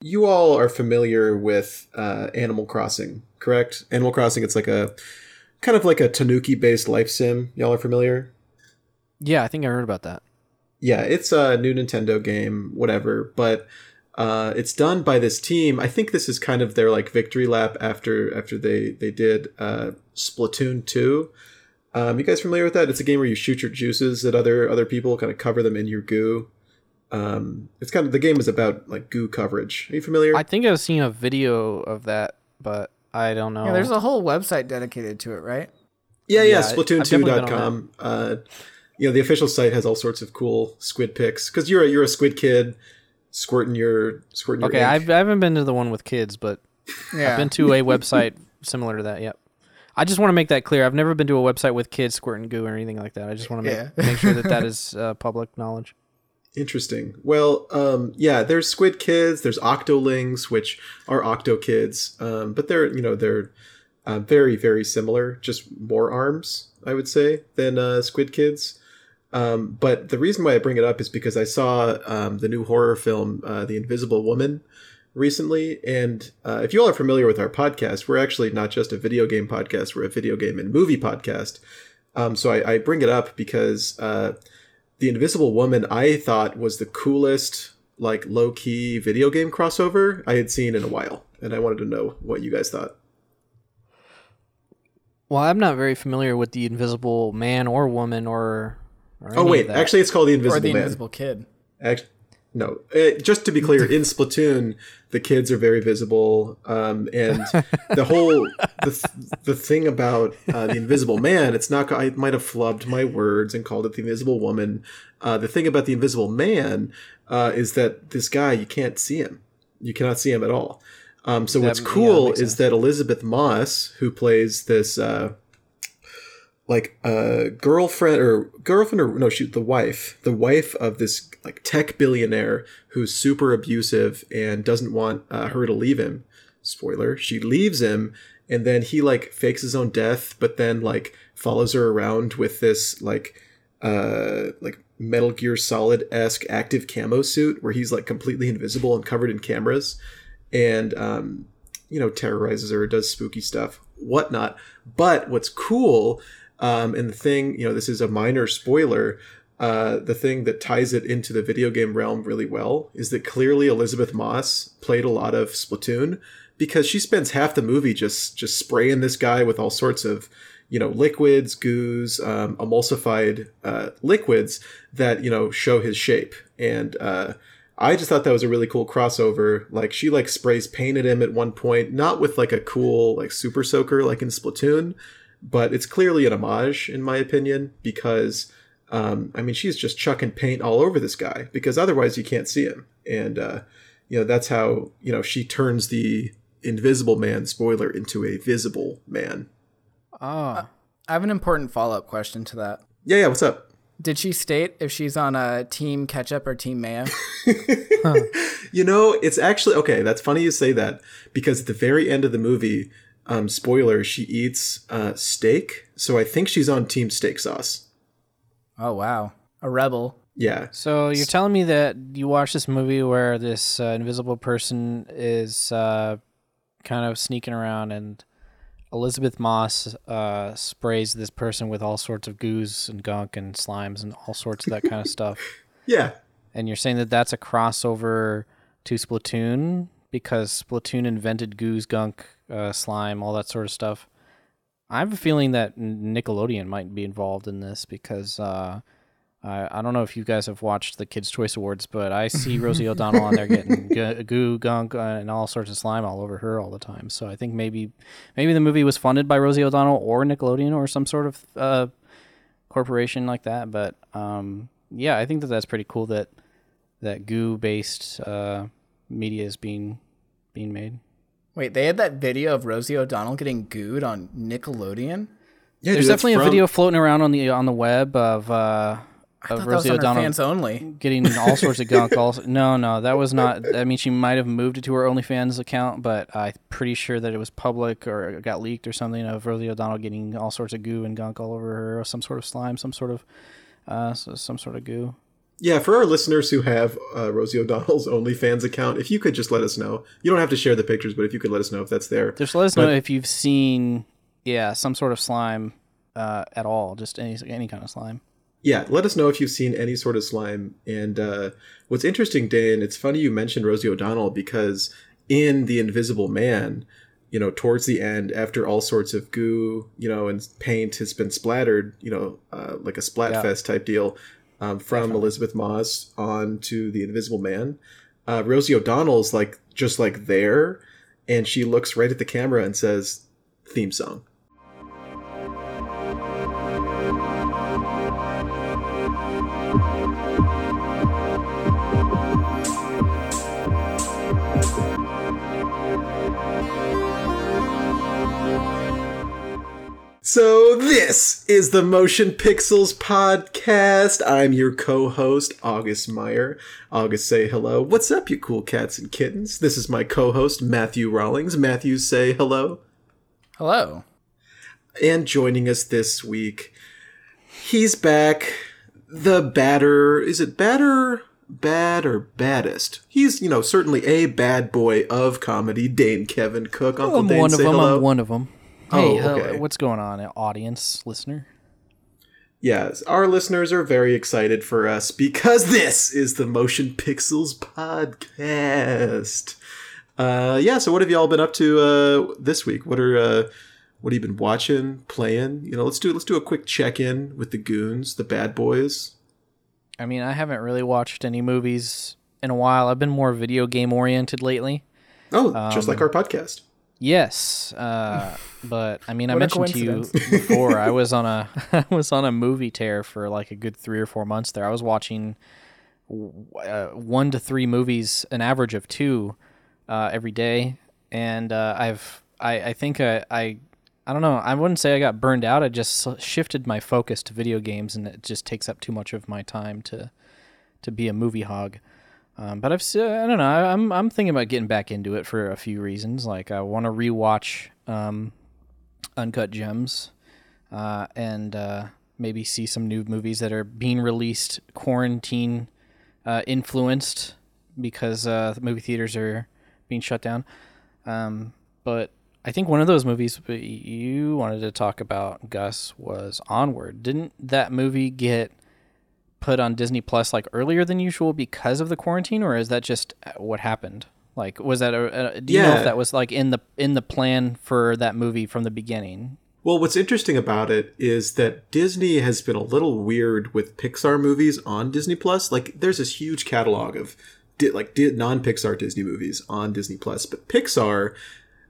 you all are familiar with uh, Animal Crossing, correct? Animal Crossing, it's like a kind of like a Tanuki based life sim. Y'all are familiar? Yeah, I think I heard about that. Yeah, it's a new Nintendo game, whatever, but uh, it's done by this team. I think this is kind of their like victory lap after after they they did uh, Splatoon two. Um, you guys familiar with that? It's a game where you shoot your juices at other other people, kind of cover them in your goo. Um, it's kind of the game is about like goo coverage. Are you familiar? I think I've seen a video of that, but I don't know. Yeah, there's a whole website dedicated to it, right? yeah, yeah. yeah, I've definitely been on Splatoon2.com. Uh, you know, the official site has all sorts of cool squid pics because you're a, you're a squid kid squirting your squirting your okay, ink. I've, I haven't been to the one with kids, but Yeah. I've been to a website similar to that. Yep. I just want to make that clear. I've never been to a website with kids squirting goo or anything like that. I just want to make, Yeah. make sure that that is uh, public knowledge. Interesting. Well, um, yeah, there's squid kids, there's octolings, which are octo kids, um, but they're you know they're uh, very very similar, just more arms, I would say, than uh, squid kids. Um, but the reason why I bring it up is because I saw um, the new horror film, uh, The Invisible Woman, recently. And uh, if you all are familiar with our podcast, we're actually not just a video game podcast; we're a video game and movie podcast. Um, so I, I bring it up because uh, the Invisible Woman I thought was the coolest, like low key video game crossover I had seen in a while, and I wanted to know what you guys thought. Well, I'm not very familiar with the Invisible Man or Woman or. or Oh any wait, of that. actually, it's called the Invisible or the Man. Invisible Kid. Act- no, uh, just to be clear, in Splatoon, the kids are very visible, um, and the whole the, th- the thing about uh, the Invisible Man, it's not. I might have flubbed my words and called it the Invisible Woman. Uh, the thing about the Invisible Man uh, is that this guy you can't see him. You cannot see him at all. Um, so That- what's cool makes is that Elisabeth Moss, who plays this. Uh, like a girlfriend or girlfriend or no shoot the wife the wife of this like tech billionaire who's super abusive and doesn't want uh, her to leave him spoiler she leaves him and then he like fakes his own death but then like follows her around with this like uh like metal gear solid esque active camo suit where he's like completely invisible and covered in cameras and um you know terrorizes her does spooky stuff whatnot but what's cool um, and the thing, you know, this is a minor spoiler. Uh, the thing that ties it into the video game realm really well is that clearly Elisabeth Moss played a lot of Splatoon because she spends half the movie just just spraying this guy with all sorts of you know liquids, goos, um, emulsified uh, liquids that you know show his shape. And uh, I just thought that was a really cool crossover. Like she like sprays paint at him at one point, not with like a cool like super soaker like in Splatoon, but it's clearly an homage in my opinion because um, I mean she's just chucking paint all over this guy because otherwise you can't see him, and uh, you know that's how you know she turns the invisible man spoiler into a visible man. Oh. I have an important follow up question to that. Yeah, yeah. What's up? Did she state if she's on a team ketchup or team mayo? You know, it's actually okay. That's funny you say that because at the very end of the movie, um, spoiler, she eats uh, steak. So I think she's on Team Steak Sauce. Oh wow, a rebel. Yeah, So you're telling me that you watched this movie where this uh, invisible person is uh, kind of sneaking around and Elisabeth Moss uh, sprays this person with all sorts of goos and gunk and slimes and all sorts of that kind of stuff. yeah, And you're saying that that's a crossover to Splatoon because Splatoon invented goose, gunk, uh, slime, all that sort of stuff. I have a feeling that Nickelodeon might be involved in this because uh, I, I don't know if you guys have watched the Kids' Choice Awards, but I see Rosie O'Donnell on there getting g- goo, gunk, uh, and all sorts of slime all over her all the time. So I think maybe maybe the movie was funded by Rosie O'Donnell or Nickelodeon or some sort of uh, corporation like that. But um, yeah, I think that that's pretty cool that that goo based uh, media is being being made. Wait, they had that video of Rosie O'Donnell getting gooed on Nickelodeon. yeah. There's dude, that's definitely a video floating around on the on the web of uh, of thought that was Rosie O'Donnell fans only. getting all sorts of gunk. All no, no, that was not. I mean, she might have moved it to her OnlyFans account, but I'm pretty sure that it was public or it got leaked or something of Rosie O'Donnell getting all sorts of goo and gunk all over her, or some sort of slime, some sort of uh, some sort of goo. Yeah, for our listeners who have uh, Rosie O'Donnell's OnlyFans account, if you could just let us know. You don't have to share the pictures, but if you could let us know if that's there. Just let us know if you've seen, yeah, some sort of slime uh, at all, just any any kind of slime. Yeah, let us know if you've seen any sort of slime. And uh, what's interesting, Dan, it's funny you mentioned Rosie O'Donnell because in The Invisible Man, you know, towards the end, after all sorts of goo, you know, and paint has been splattered, you know, uh, like a Splatfest type deal um, from Elisabeth Moss on to The Invisible Man, uh, Rosie O'Donnell's like just like there, and she looks right at the camera and says, "Theme song." So this is the Motion Pixels podcast. I'm your co-host August Meyer. August, say hello. What's up, you cool cats and kittens? This is my co-host Matthew Rawlings. Matthew, say hello. Hello. And joining us this week, he's back. The batter is it batter, bad or baddest? He's you know certainly a bad boy of comedy. Dane Kevin Cook. Uncle oh, I'm Dane, one of say them. hello. I'm one of them. Oh, Hey, hello, okay. what's going on, audience, listener? Yes, our listeners are very excited for us because this is the Motion Pixels podcast. Uh, yeah, so what have y'all been up to uh, this week? What are uh, what have you been watching, playing? You know, let's do let's do a quick check in with the goons, the bad boys. I mean, I haven't really watched any movies in a while. I've been more video game oriented lately. Oh, just Um, like our podcast. Yes, uh, but I mean, I mentioned to you before I was on a I was on a movie tear for like a good three or four months there. I was watching uh, one to three movies, an average of two uh, every day, and uh, I've I I think I, I I don't know. I wouldn't say I got burned out. I just shifted my focus to video games, and it just takes up too much of my time to to be a movie hog. Um, but I've I don't know. I'm I'm thinking about getting back into it for a few reasons. Like I want to rewatch um, Uncut Gems, uh, and uh, maybe see some new movies that are being released quarantine uh, influenced because uh, the movie theaters are being shut down. Um, but I think one of those movies you wanted to talk about, Gus, was Onward. Didn't that movie get put on Disney Plus like earlier than usual because of the quarantine, or is that just uh, what happened? Like, was that a, a do you know if that was like in the in the plan for that movie from the beginning? Well, what's interesting about it is that Disney has been a little weird with Pixar movies on Disney Plus. Like, there's this huge catalog of di- like non-Pixar Disney movies on Disney Plus, but Pixar,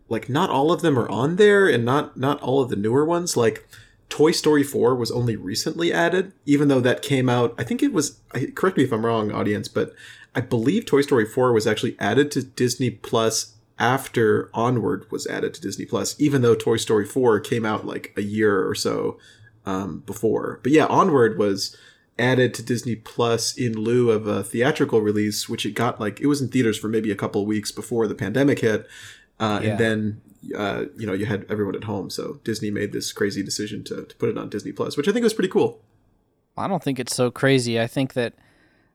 like, not all of them are on there, and not not all of the newer ones. Like, Toy Story 4 was only recently added, even though that came out. I think it was. Correct me if I'm wrong, audience, but I believe Toy Story 4 was actually added to Disney Plus after Onward was added to Disney Plus, even though Toy Story 4 came out like a year or so um, before. But yeah, Onward was added to Disney Plus in lieu of a theatrical release, which it got like it was in theaters for maybe a couple of weeks before the pandemic hit, uh, Yeah. and then uh, you know you had everyone at home, so Disney made this crazy decision to, to put it on Disney Plus, which I think was pretty cool. I don't think it's so crazy. I think that,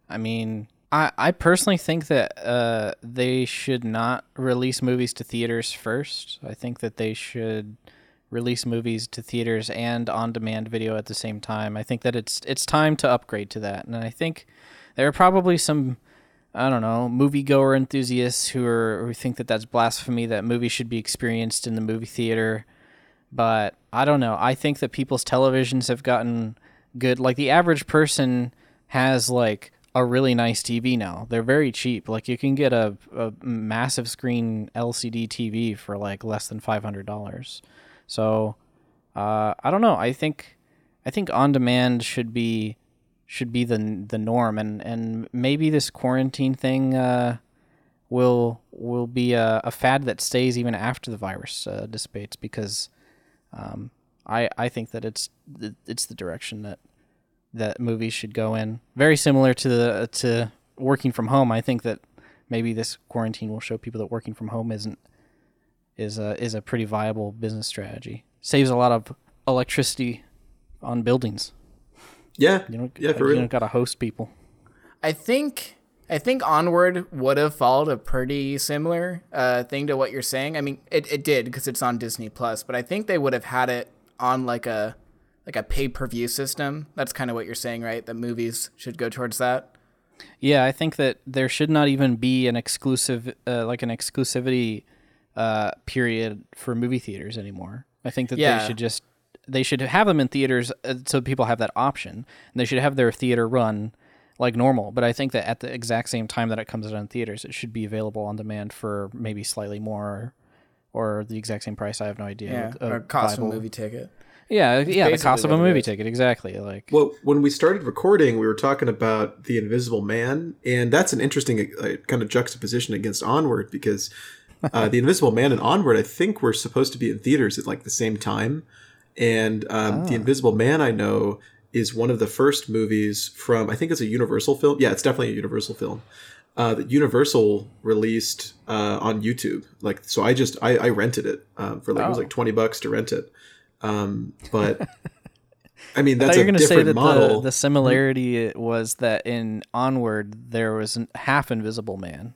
I mean, I, I personally think that uh, they should not release movies to theaters first. I think that they should release movies to theaters and on-demand video at the same time. I think that it's it's time to upgrade to that, and I think there are probably some. I don't know, moviegoer enthusiasts who are who think that that's blasphemy. That movies should be experienced in the movie theater, but I don't know. I think that people's televisions have gotten good. Like the average person has like a really nice TV now. They're very cheap. Like you can get a, a massive screen LCD TV for like less than five hundred dollars. So uh, I don't know. I think I think on demand should be should be the the norm, and and maybe this quarantine thing uh, will will be a, a fad that stays even after the virus uh, dissipates because um, I I think that it's it's the direction that that movies should go in. Very similar to the to working from home. I think that maybe this quarantine will show people that working from home isn't is a is a pretty viable business strategy. Saves a lot of electricity on buildings. Yeah, You don't yeah, for you real. don't got to host people. I think I think Onward would have followed a pretty similar uh, thing to what you're saying. I mean, it, it did because it's on Disney Plus, but I think they would have had it on like a like a pay per view system. That's kind of what you're saying, right? That movies should go towards that. Yeah, I think that there should not even be an exclusive, uh, like an exclusivity uh, period for movie theaters anymore. I think that Yeah. they should just they should have them in theaters uh, so people have that option, and they should have their theater run like normal. But I think that at the exact same time that it comes out in theaters, it should be available on demand for maybe slightly more. Or the exact same price. I have no idea. Yeah, Uh, or cost of a movie ticket. Yeah, yeah, the cost of a movie is. ticket. Exactly. Like, Well, when we started recording, we were talking about the Invisible Man, and that's an interesting uh, kind of juxtaposition against Onward because uh, the Invisible Man and Onward, I think, were supposed to be in theaters at like the same time, and um, the Invisible Man, I know, is one of the first movies from I think it's a Universal film. Yeah, it's definitely a Universal film. Uh, that Universal released uh, on YouTube. Like, so I just I, I rented it um, for like it was Oh. like twenty bucks to rent it. Um, but I mean that's thought you a to say that model. the, the similarity was that in Onward there was a half Invisible Man.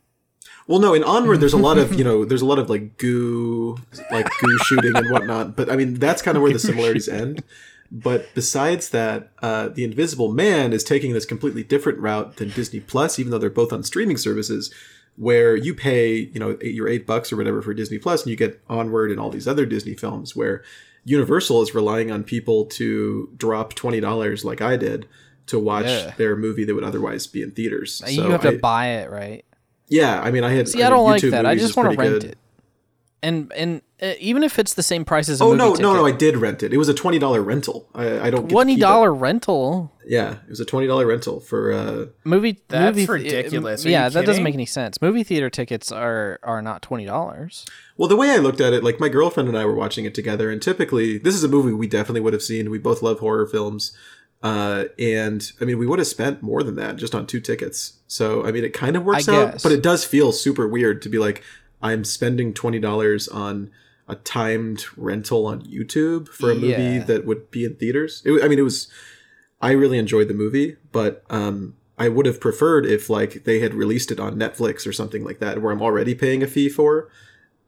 Well, no, in Onward, there's a lot of you know, there's a lot of like goo, like goo shooting and whatnot. But I mean, that's kind of where the similarities end. But besides that, uh, the Invisible Man is taking this completely different route than Disney Plus, even though they're both on streaming services, where you pay you know eight, your eight bucks or whatever for Disney Plus, and you get Onward and all these other Disney films. Where Universal is relying on people to drop twenty dollars, like I did, to watch Yeah. their movie that would otherwise be in theaters. you So have to I- buy it, right? Yeah, I mean, I had. See, I mean, don't like that. I just want to rent good. it. And and uh, even if it's the same price as a Oh movie no, ticket, no, no! I did rent it. It was a twenty dollar rental. I, I don't twenty dollar rental Yeah, it was a twenty dollar rental for. uh movie. That's movie, ridiculous. Are yeah, you that doesn't make any sense. Movie theater tickets are are not twenty dollars. Well, the way I looked at it, like my girlfriend and I were watching it together, and typically this is a movie we definitely would have seen. We both love horror films, uh, and I mean, we would have spent more than that just on two tickets. So I mean, it kind of works I out, guess. but it does feel super weird to be like, I'm spending twenty dollars on a timed rental on YouTube for a movie Yeah. that would be in theaters. It, I mean, it was. I really enjoyed the movie, but um, I would have preferred if like they had released it on Netflix or something like that, where I'm already paying a fee for.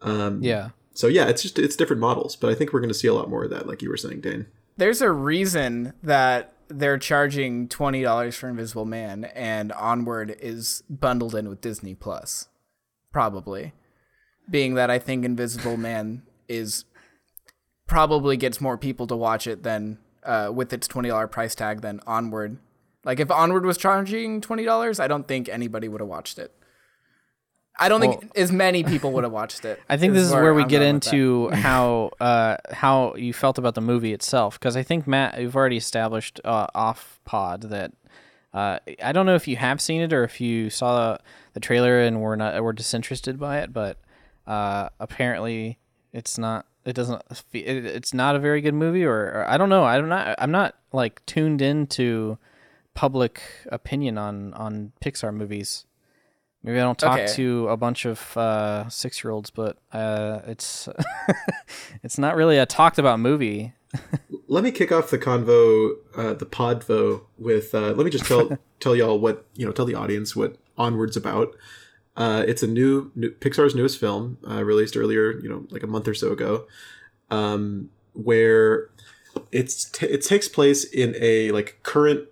Um, Yeah, So yeah, it's just it's different models, but I think we're going to see a lot more of that, like you were saying, Dane. There's a reason that they're charging twenty dollars for Invisible Man, and Onward is bundled in with Disney Plus. Probably, being that I think Invisible Man is probably gets more people to watch it than uh, with its twenty dollar price tag than Onward. Like if Onward was charging twenty dollars, I don't think anybody would have watched it. I don't think as many people would have watched it. I think this is where we I'm get going with that. into how uh, how you felt about the movie itself, because I think Matt, you've already established uh, off pod that uh, I don't know if you have seen it or if you saw the trailer and were not were disinterested by it, but uh, apparently it's not. It doesn't. it's not a very good movie, or, or I don't know. I'm not. I'm not like tuned into public opinion on on Pixar movies. Maybe I don't talk Okay. to a bunch of uh, six year olds, but uh, it's it's not really a talked about movie. Let me kick off the convo, uh, the podvo, with uh, let me just tell tell y'all what you know, tell the audience what Onward's about. Uh, it's a new, new Pixar's newest film, uh, released earlier, you know, like a month or so ago, um, where it's t- it takes place in a like current,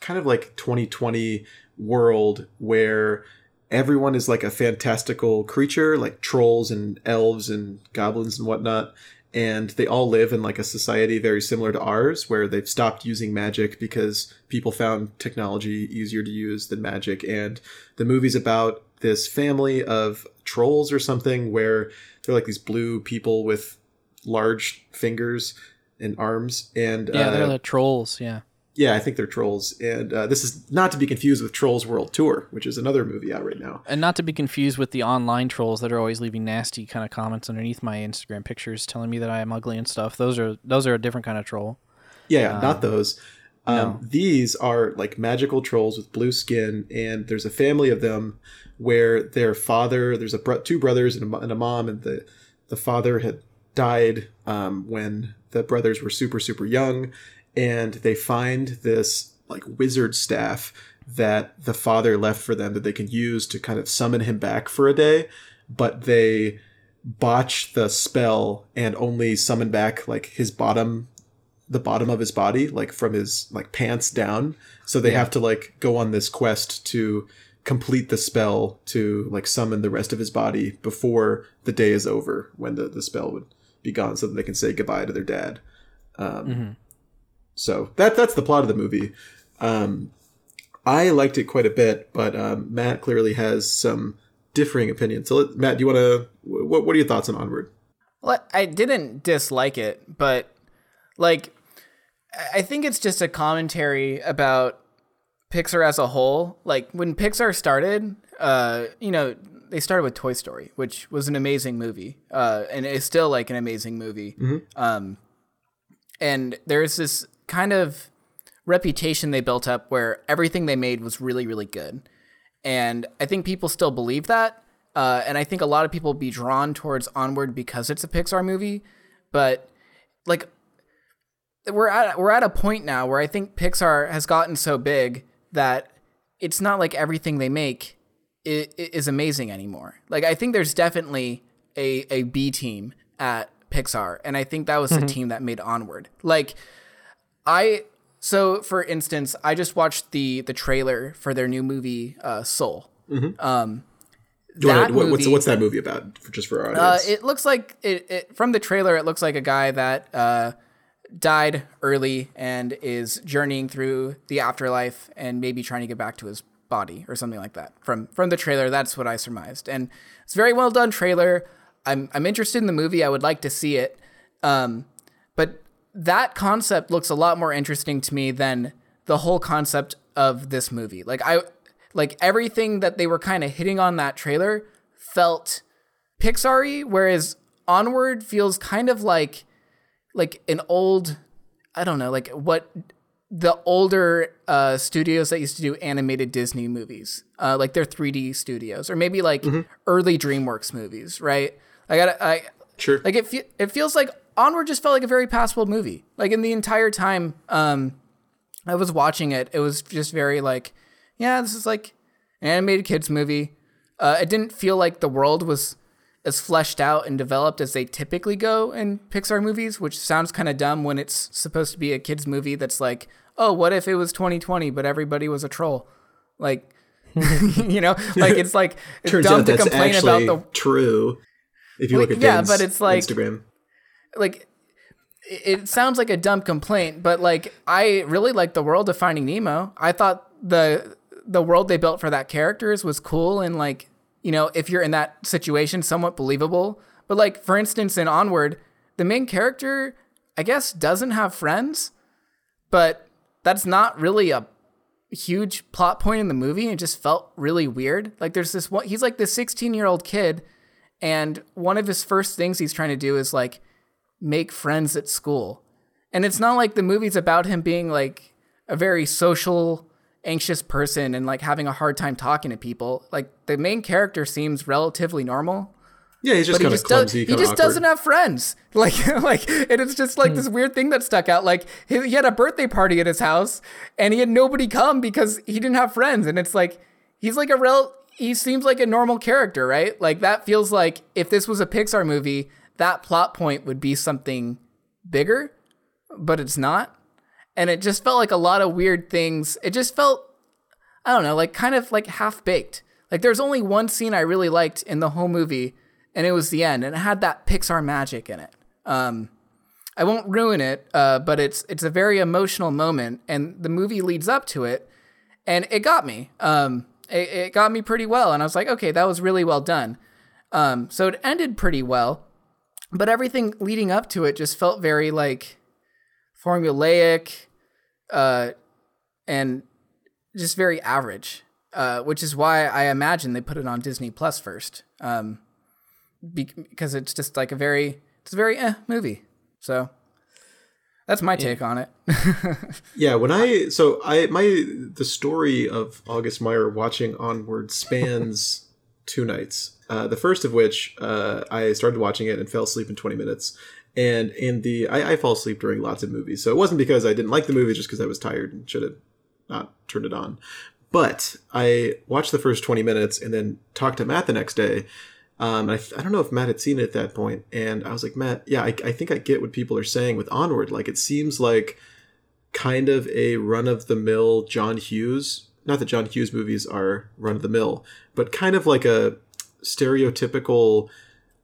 kind of like 2020 world where everyone is like a fantastical creature, like trolls and elves and goblins and whatnot. And they all live in like a society very similar to ours, where they've stopped using magic because people found technology easier to use than magic. And the movie's about this family of trolls or something where they're like these blue people with large fingers and arms. And Yeah, uh, they're the trolls. Yeah. Yeah, I think they're trolls. And uh, this is not to be confused with Trolls World Tour, which is another movie out right now. And not to be confused with the online trolls that are always leaving nasty kind of comments underneath my Instagram pictures telling me that I am ugly and stuff. Those are those are a different kind of troll. Yeah, not those. Um, These are like magical trolls with blue skin, and there's a family of them where their father, there's a bro- two brothers and a, and a mom, and the the father had died um, when the brothers were super super young, and they find this like wizard staff that the father left for them that they can use to kind of summon him back for a day, but they botch the spell and only summon back like his bottom the bottom of his body like from his like pants down. So they have to like go on this quest to complete the spell to like summon the rest of his body before the day is over when the, the spell would be gone so that they can say goodbye to their dad. Um, so that that's the plot of the movie um, i liked it quite a bit but um, matt clearly has some differing opinions so let, matt do you want to what, what are your thoughts on onward Well, I didn't dislike it, but like I- think it's just a commentary about Pixar as a whole. Like when Pixar started, uh, you know, they started with Toy Story, which was an amazing movie, uh, and it's still like an amazing movie. Um, and there's this kind of reputation they built up where everything they made was really, really good. And I think people still believe that. Uh, and I think a lot of people be drawn towards Onward because it's a Pixar movie. But like, we're at we're at a point now where I think Pixar has gotten so big that it's not like everything they make is, is amazing anymore. Like I think there's definitely a a B team at Pixar, and I think that was the team that made Onward. Like I so for instance, I just watched the the trailer for their new movie uh, Soul. Um, you wanna- that what- what's, movie- what's that movie about for, just for our uh, audience it looks like it, it from the trailer. It looks like a guy that uh, died early and is journeying through the afterlife and maybe trying to get back to his body or something like that. From from the trailer, that's what I surmised, and it's a very well done trailer. I'm I'm interested in the movie. I would like to see it, um, that concept looks a lot more interesting to me than the whole concept of this movie. Like I like everything that they were kind of hitting on that trailer felt Pixar-y, whereas Onward feels kind of like like an old I don't know, like what the older uh, studios that used to do animated Disney movies, uh, like their 3D studios, or maybe like early DreamWorks movies, right? I got I sure like it. Fe- it feels like Onward just felt like a very passable movie. Like in the entire time, um, I was watching it, it was just very like, yeah, this is like an animated kids movie. Uh, it didn't feel like the world was as fleshed out and developed as they typically go in Pixar movies, which sounds kind of dumb when it's supposed to be a kids movie that's like, oh, what if it was 2020 but everybody was a troll? Like, you know, like it's like it's turns dumb out to that's complain about the true if you Like, look at yeah, Dan's but it's like- instagram like it sounds like a dumb complaint, but like I really like the world of Finding Nemo. I thought the the world they built for that characters was cool and like you know if you're in that situation, somewhat believable. But like for instance, in Onward, the main character I guess doesn't have friends, but that's not really a huge plot point in the movie. It just felt really weird. Like there's this one, he's like this 16 year old kid, and one of his first things he's trying to do is like make friends at school. And it's not like the movie's about him being like a very social, anxious person and like having a hard time talking to people. Like the main character seems relatively normal yeah he's just but he kind of just Does, he just awkward. doesn't have friends like like and it's just like this hmm. weird thing that stuck out like he, he had a birthday party at his house and he had nobody come because he didn't have friends and it's like he's like a real he seems like a normal character right like that feels like if this was a pixar movie that plot point would be something bigger but it's not and it just felt like a lot of weird things it just felt I don't know, like kind of like half baked. Like there's only one scene I really liked in the whole movie, and it was the end, and it had that Pixar magic in it. Um, I won't ruin it, uh, but it's it's a very emotional moment, and the movie leads up to it, and it got me. Um, it, it got me pretty well, and I was like, okay, that was really well done. Um, so it ended pretty well, but everything leading up to it just felt very like formulaic, uh, and just very average, uh, which is why I imagine they put it on Disney Plus first, um, because it's just like a very it's a very eh movie. So that's my take on it. Yeah, when I so I my the story of August Meyer watching Onward spans two nights. Uh, the first of which uh, I started watching it and fell asleep in twenty minutes. And in the I, I fall asleep during lots of movies, so it wasn't because I didn't like the movie, just because I was tired and should have not turned it on. but I watched the first 20 minutes and then talked to Matt the next day. Um, I, I don't know if Matt had seen it at that point, and I was like, Matt, yeah, I, I think I get what people are saying with Onward. Like, it seems like kind of a run of the mill John Hughes. Not that John Hughes movies are run of the mill, but kind of like a stereotypical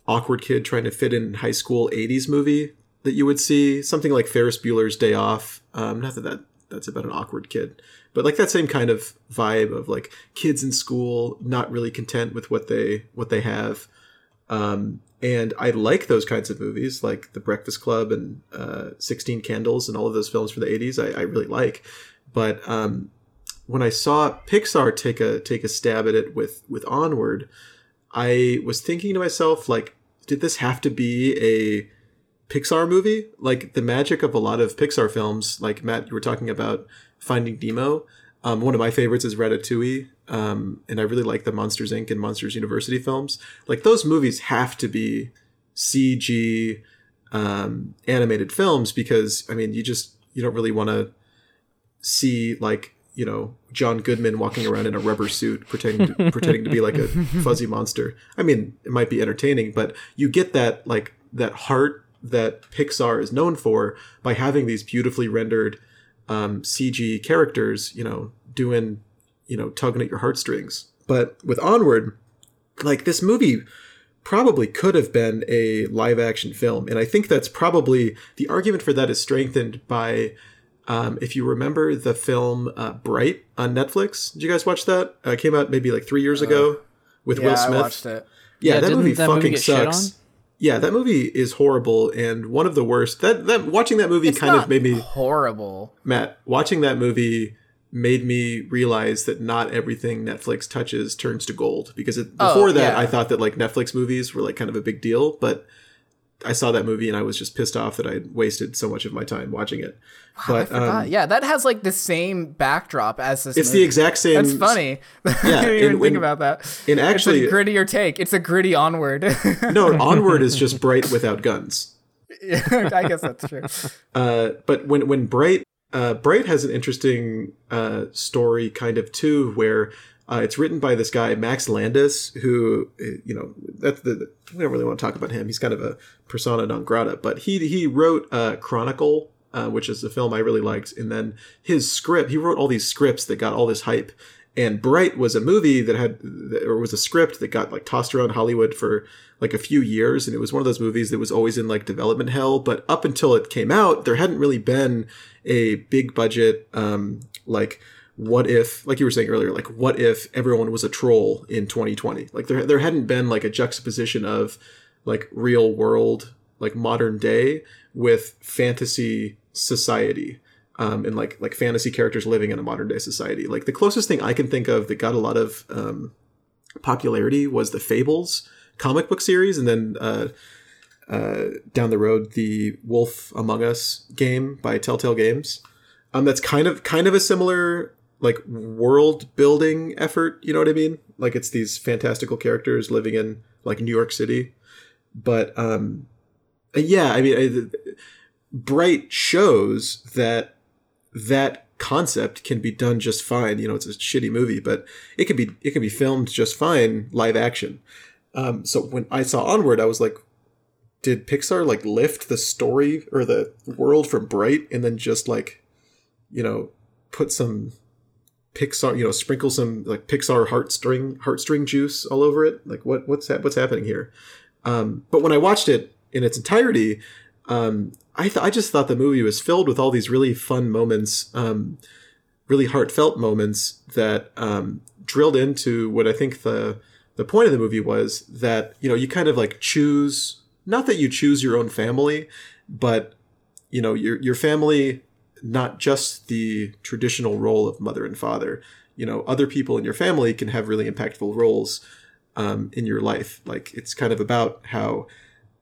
awkward kid trying to fit in high school 80s movie that you would see. Something like Ferris Bueller's Day Off. Um, not that, that that's about an awkward kid, but like that same kind of vibe of like kids in school not really content with what they what they have. Um, and I like those kinds of movies, like The Breakfast Club and uh, Sixteen Candles, and all of those films from the '80s. I, I really like, but um, when I saw Pixar take a take a stab at it with with Onward, I was thinking to myself, like, did this have to be a Pixar movie? Like the magic of a lot of Pixar films, like Matt, you were talking about Finding Nemo. Um, one of my favorites is Ratatouille, um, and I really like the Monsters Inc. and Monsters University films. Like those movies have to be CG um, animated films because I mean, you just you don't really want to see like you know John Goodman walking around in a rubber suit pretending to, pretending to be like a fuzzy monster. I mean, it might be entertaining, but you get that like that heart that Pixar is known for by having these beautifully rendered um, CG characters, you know, doing, you know, tugging at your heartstrings. But with Onward, like this movie probably could have been a live action film. And I think that's probably the argument for that is strengthened by, um, if you remember the film uh, Bright on Netflix. Did you guys watch that? Uh, it came out maybe like three years ago with Yeah, Will I Smith. watched it. Yeah, Yeah, that movie that fucking get shit sucks. Yeah, that movie is horrible and one of the worst. That that watching that movie It's kind not of made me horrible. Matt, watching that movie made me realize that not everything Netflix touches turns to gold. Because it, Oh, before that, yeah. I thought that like Netflix movies were like kind of a big deal, but I saw that movie and I was just pissed off that I wasted so much of my time watching it. I But um, yeah, that has like the same backdrop as this. it's movie. the exact same. That's funny. I Yeah, didn't even and think about that. And actually, it's a grittier take. It's a gritty onward. no, Onward is just bright without guns. I guess that's true. Uh, but when when Bright uh, Bright has an interesting uh, story kind of too, where uh, it's written by this guy Max Landis, who uh, you know that's the we don't really want to talk about him. He's kind of a persona non grata, but he he wrote uh, Chronicle, uh, which is a film I really liked, and then his script. He wrote all these scripts that got all this hype. And Bright was a movie that had, or was a script that got like tossed around Hollywood for like a few years, and it was one of those movies that was always in like development hell. But up until it came out, there hadn't really been a big budget, um, like what if, like you were saying earlier, like what if everyone was a troll in 2020? Like there, there hadn't been like a juxtaposition of like real world, like modern day with fantasy society um, and like like fantasy characters living in a modern day society. Like the closest thing I can think of that got a lot of um, popularity was the Fables comic book series, and then uh, uh, down the road the Wolf Among Us game by Telltale Games. Um, that's kind of kind of a similar like world building effort. You know what I mean? Like it's these fantastical characters living in like New York City, but um, yeah, I mean. I, Bright shows that that concept can be done just fine. You know, it's a shitty movie, but it can be it can be filmed just fine live action. Um, so when I saw Onward, I was like, did Pixar like lift the story or the world from Bright and then just like, you know, put some Pixar, you know, sprinkle some like Pixar heartstring heartstring juice all over it? Like what what's what's happening here? Um, but when I watched it in its entirety, um, I th- I just thought the movie was filled with all these really fun moments, um, really heartfelt moments that um, drilled into what I think the the point of the movie was that you know you kind of like choose not that you choose your own family, but you know your your family not just the traditional role of mother and father. You know, other people in your family can have really impactful roles um, in your life. Like it's kind of about how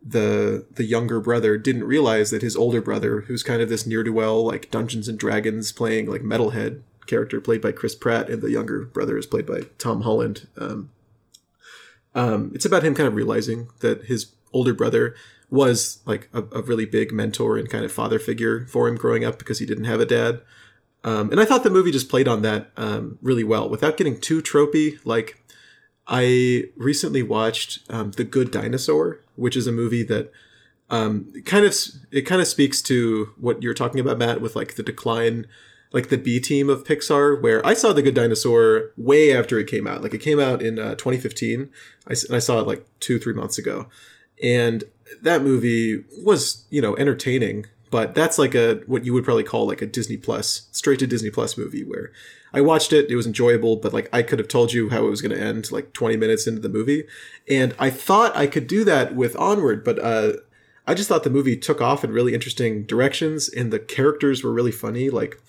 the the younger brother didn't realize that his older brother, who's kind of this near do well like Dungeons and Dragons playing like metalhead character played by Chris Pratt, and the younger brother is played by Tom Holland. Um, um, it's about him kind of realizing that his older brother was like a, a really big mentor and kind of father figure for him growing up because he didn't have a dad. Um, and I thought the movie just played on that um, really well without getting too tropey. Like, I recently watched um, The Good Dinosaur, which is a movie that um, kind of it kind of speaks to what you're talking about, Matt, with like the decline, like the B team of Pixar. Where I saw The Good Dinosaur way after it came out. Like it came out in uh, 2015. I, I saw it like two three months ago, and that movie was you know entertaining. But that's like a what you would probably call like a Disney Plus straight to Disney Plus movie where I watched it, it was enjoyable, but like I could have told you how it was going to end like 20 minutes into the movie. And I thought I could do that with Onward, but uh I just thought the movie took off in really interesting directions and the characters were really funny. Like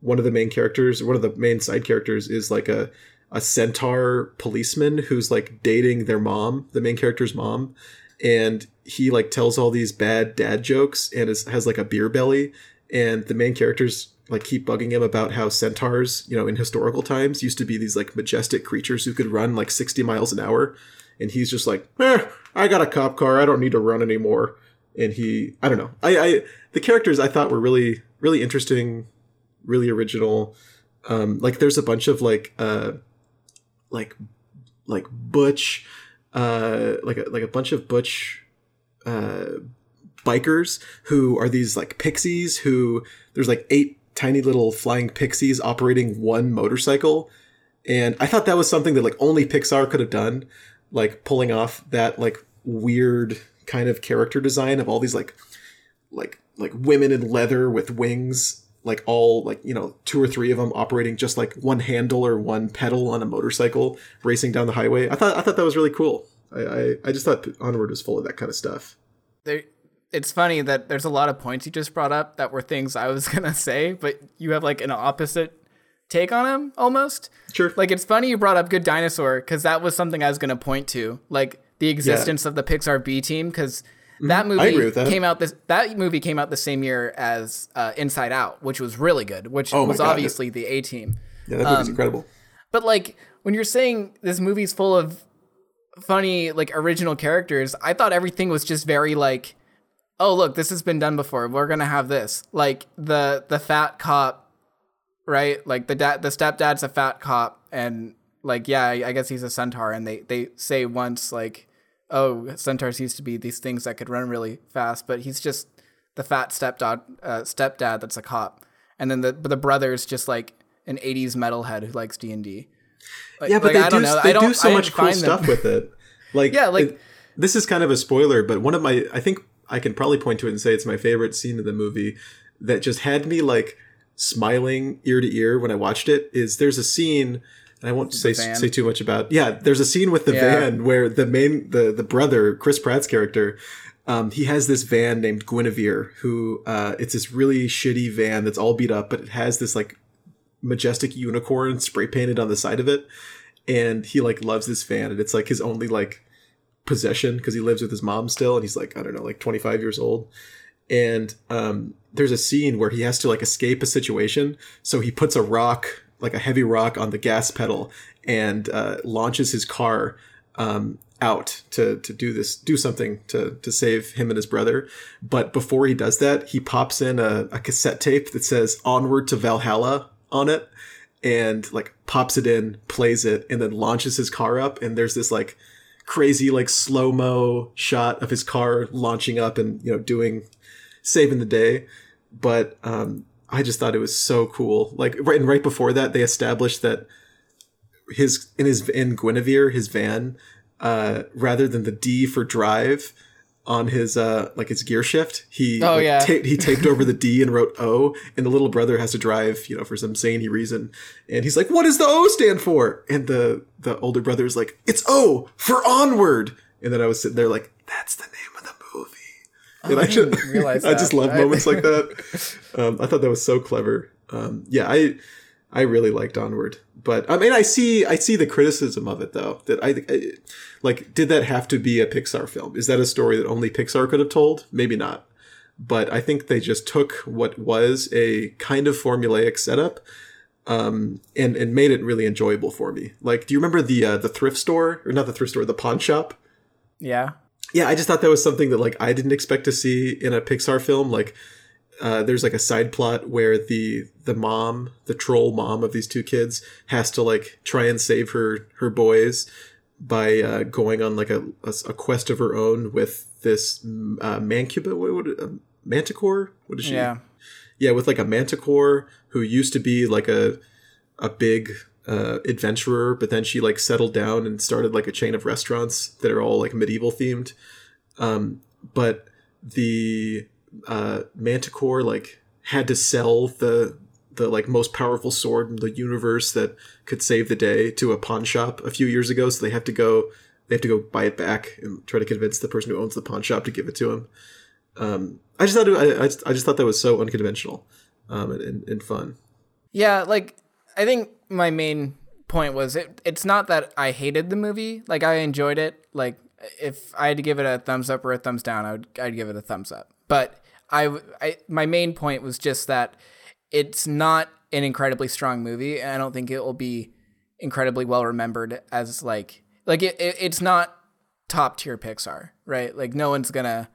one of the main characters, one of the main side characters is like a a centaur policeman who's like dating their mom, the main character's mom, and he like tells all these bad dad jokes and is, has like a beer belly and the main characters like keep bugging him about how centaurs, you know, in historical times used to be these like majestic creatures who could run like 60 miles an hour and he's just like, eh, I got a cop car, I don't need to run anymore. And he, I don't know, I, I, the characters I thought were really, really interesting, really original. Um, like there's a bunch of like, uh, like, like butch, uh, like a, like a bunch of butch, uh, bikers who are these like pixies who there's like eight tiny little flying pixies operating one motorcycle. And i thought that was something that like only pixar could have done like pulling off that like weird kind of character design of all these like like like women in leather with wings like all like you know two or three of them operating just like one handle or one pedal on a motorcycle racing down the highway. I thought i thought that was really cool i i, I just thought onward was full of that kind of stuff there it's funny that there's a lot of points you just brought up that were things I was gonna say, but you have like an opposite take on them almost. Sure. Like it's funny you brought up Good Dinosaur because that was something I was gonna point to, like the existence of the Pixar B team because that movie Mm-hmm. agree with that. came out this that movie came out the same year as uh, Inside Out, which was really good, which Oh was God. obviously the A team. yeah that movie's incredible But like when you're saying this movie's full of funny like original characters, I thought everything was just very like oh look, this has been done before. We're to have this. Like the the fat cop, right? Like the dad the stepdad's a fat cop and like yeah, I I guess he's a centaur and they they say once like oh, centaurs used to be these things that could run really fast, but he's just the fat stepdad uh, stepdad that's a cop. And then the the brother's just like an 80s metalhead who likes D&D. Like, yeah, but like, I they don't do they I do so I much cool stuff with it. Like Yeah, like- it- this is kind of a spoiler, but one of my I think I can probably point to it and say it's my favorite scene of the movie that just had me like smiling ear to ear when I watched it. Is there's a scene. And I won't say say too much about. Yeah, there's a scene with the Yeah. van where the main the the brother Chris Pratt's character, um, he has this van named Guinevere, who uh, it's this really shitty van that's all beat up, but it has this like majestic unicorn spray painted on the side of it, and he like loves this van, and it's like his only like possession because he lives with his mom still, and he's like I don't know, like 25 years old, and um, there's a scene where he has to like escape a situation, so he puts a rock, like a heavy rock, on the gas pedal and uh, launches his car um, out to to do this, do something to to save him and his brother. But before he does that, he pops in a, a cassette tape that says "Onward to Valhalla" on it, and like pops it in, plays it, and then launches his car up. And there's this like crazy like slow mo shot of his car launching up and you know doing saving the day. But um, I just thought it was so cool. Like right and right before that, they established that his in his in Guinevere his van, uh, rather than the D for drive on his uh like his gear shift, he Oh, like, yeah. ta- he taped over the D and wrote O, and the little brother has to drive, you know, for some zany reason, and he's like, "What does the O stand for?" And the the older brother is like, "It's O for onward." And then I was sitting there like, "That's the name of the movie." And I didn't realize I just love moments like that. Um, I thought that was so clever. Um, yeah, I I really liked Onward, but I mean, I see I see the criticism of it though. That I, I like, did that have to be a Pixar film? Is that a story that only Pixar could have told? Maybe not. But I think they just took what was a kind of formulaic setup, um, and and made it really enjoyable for me. Like, do you remember the uh, the thrift store or not the thrift store, the pawn shop? Yeah. yeah, I just thought that was something that like I didn't expect to see in a Pixar film. Like uh, there's like a side plot where the the mom, the troll mom of these two kids, has to like try and save her her boys by uh, going on like a, a, a quest of her own with this uh, mancuba, what would it, uh, manticore? What is she? Yeah. yeah, with like a manticore who used to be like a a big uh, adventurer, but then she like settled down and started like a chain of restaurants that are all like medieval themed. Um, but the uh, manticore like had to sell the the like most powerful sword in the universe that could save the day to a pawn shop a few years ago. So they have to go they have to go buy it back and try to convince the person who owns the pawn shop to give it to him. Um, I just thought it, I, I, just, I just thought that was so unconventional um, and, and, and fun. Yeah, like I think my main point was it. It's not that I hated the movie. Like I enjoyed it. Like if I had to give it a thumbs up or a thumbs down, I would I'd give it a thumbs up. But I, I my main point was just that it's not an incredibly strong movie, and I don't think it will be incredibly well remembered as like like it, it it's not top tier Pixar, right? Like no one's gonna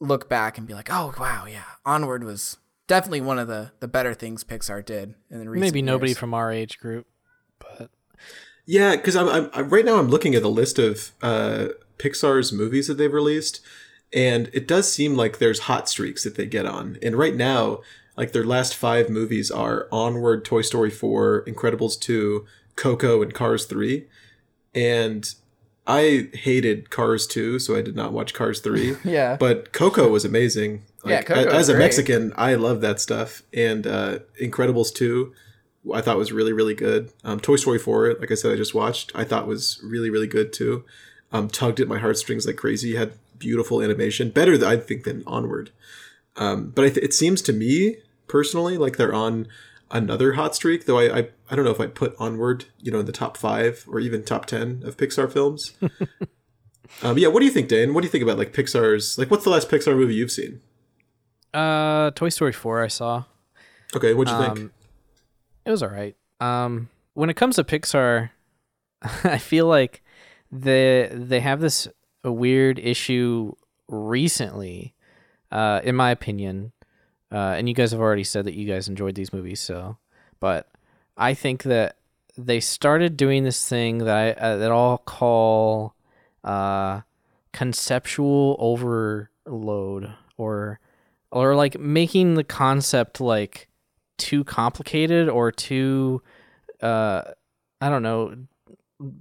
look back and be like, oh wow, yeah, Onward was definitely one of the the better things Pixar did in the recent Maybe nobody years. from our age group, but Yeah, because I'm, I'm, I'm right now I'm looking at the list of uh, Pixar's movies that they've released, and it does seem like there's hot streaks that they get on. And right now, like their last five movies are Onward, Toy Story 4, Incredibles 2, Coco, and Cars 3. And I hated Cars 2, so I did not watch Cars 3. Yeah. But Coco was amazing. Yeah, Coco As a great. Mexican, I love that stuff. And uh, Incredibles 2, I thought was really, really good. Um, Toy Story 4, like I said, I just watched, I thought was really, really good too. Um, tugged at my heartstrings like crazy. Had beautiful animation, better I think than Onward. Um, but I th- it seems to me personally like they're on another hot streak. Though I, I I don't know if I'd put Onward, you know, in the top five or even top ten of Pixar films. um, yeah, what do you think, Dan? What do you think about like Pixar's like what's the last Pixar movie you've seen? uh, Toy Story four I saw. Okay, what'd you think? Um, It was all right. Um, when it comes to Pixar, I feel like they they have this a weird issue recently, uh, in my opinion. Uh, and you guys have already said that you guys enjoyed these movies, so. But I think that they started doing this thing that I uh, that I'll call uh, conceptual overload, or or like making the concept like too complicated or too uh i don't know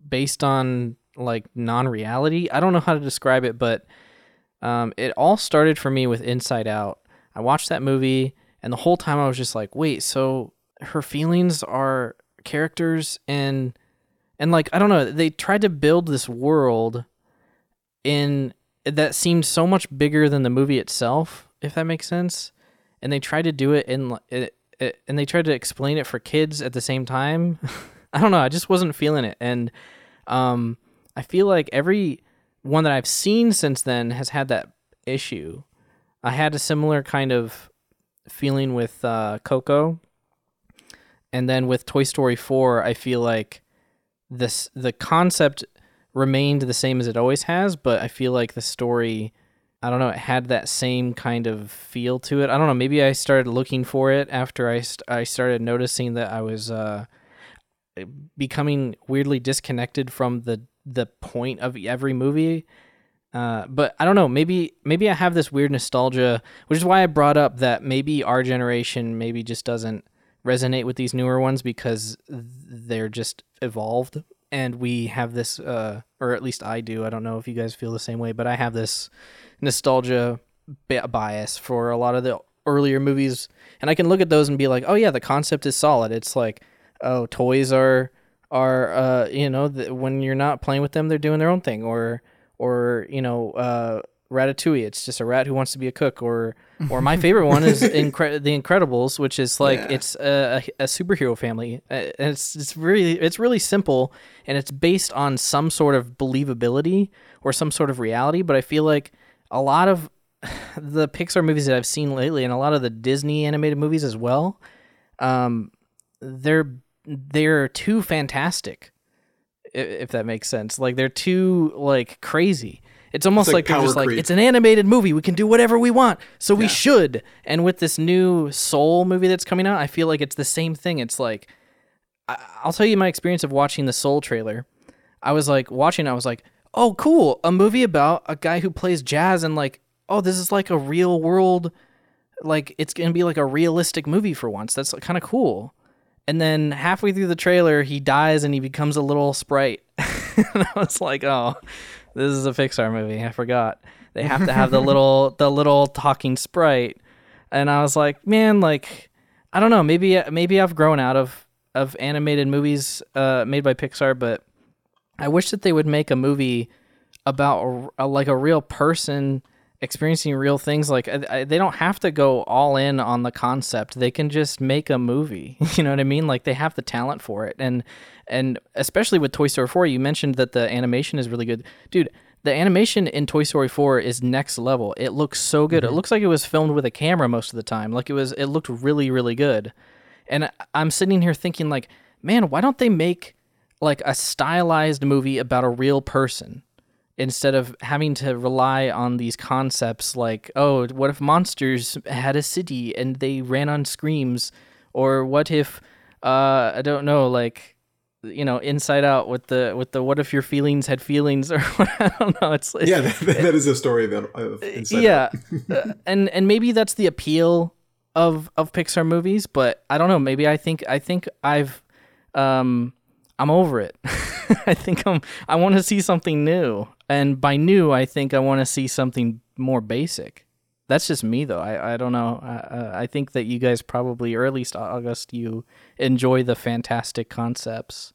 based on like non-reality i don't know how to describe it but um it all started for me with inside out i watched that movie and the whole time i was just like wait so her feelings are characters and and like i don't know they tried to build this world in that seemed so much bigger than the movie itself if that makes sense and they tried to do it in it, it, and they tried to explain it for kids at the same time. I don't know. I just wasn't feeling it, and um, I feel like every one that I've seen since then has had that issue. I had a similar kind of feeling with uh, Coco, and then with Toy Story Four, I feel like this the concept remained the same as it always has, but I feel like the story I don't know, it had that same kind of feel to it. I don't know, maybe I started looking for it after I, st- I started noticing that I was uh, becoming weirdly disconnected from the the point of every movie. Uh, but I don't know, maybe maybe I have this weird nostalgia, which is why I brought up that maybe our generation maybe just doesn't resonate with these newer ones because they're just evolved and we have this uh, or at least I do. I don't know if you guys feel the same way, but I have this nostalgia bi- bias for a lot of the earlier movies and I can look at those and be like, "Oh yeah, the concept is solid." It's like, "Oh, toys are are uh, you know, th- when you're not playing with them, they're doing their own thing or or, you know, uh Ratatouille, it's just a rat who wants to be a cook or or my favorite one is Incre- The Incredibles, which is like Yeah. it's a, a, a superhero family. And it's it's really it's really simple and it's based on some sort of believability or some sort of reality, but I feel like a lot of the Pixar movies that I've seen lately, and a lot of the Disney animated movies as well, um, they're they're too fantastic, if that makes sense. Like they're too like crazy, It's almost It's like like, they're just like it's an animated movie. We can do whatever we want, so we Yeah. should. And with this new Soul movie that's coming out, I feel like it's the same thing. It's like I'll tell you my experience of watching the Soul trailer. I was like watching. I was like, oh, cool, a movie about a guy who plays jazz, and like, oh, this is like a real world. Like it's gonna be like a realistic movie for once. That's kind of cool. And then halfway through the trailer, he dies and he becomes a little sprite. and I was like, oh, this is a Pixar movie. I forgot. They have to have the little the little talking sprite. And I was like, man, like I don't know, maybe maybe I've grown out of of animated movies uh, made by Pixar, but I wish that they would make a movie about a, a- like a real person experiencing real things. Like I, I, they don't have to go all in on the concept. They can just make a movie. You know what I mean? Like they have the talent for it, and and especially with Toy Story 4, you mentioned that the animation is really good, dude. The animation in Toy Story 4 is next level. It looks so good. It mm-hmm. looks like it was filmed with a camera most of the time. Like it was it looked really really good. And I'm sitting here thinking like, man, why don't they make like a stylized movie about a real person instead of having to rely on these concepts like, oh, what if monsters had a city and they ran on screams or what if uh I don't know, like you know, inside out with the with the what if your feelings had feelings or I don't know. It's like, Yeah, that, that is a story that of Inside yeah Out. Uh, and and maybe that's the appeal of of pixar movies but i don't know maybe i think i think i've um i'm over it i think i'm i want to see something new and by new i think i want to see something more basic that's just me though i i don't know I- i think that you guys probably or at least august you enjoy the fantastic concepts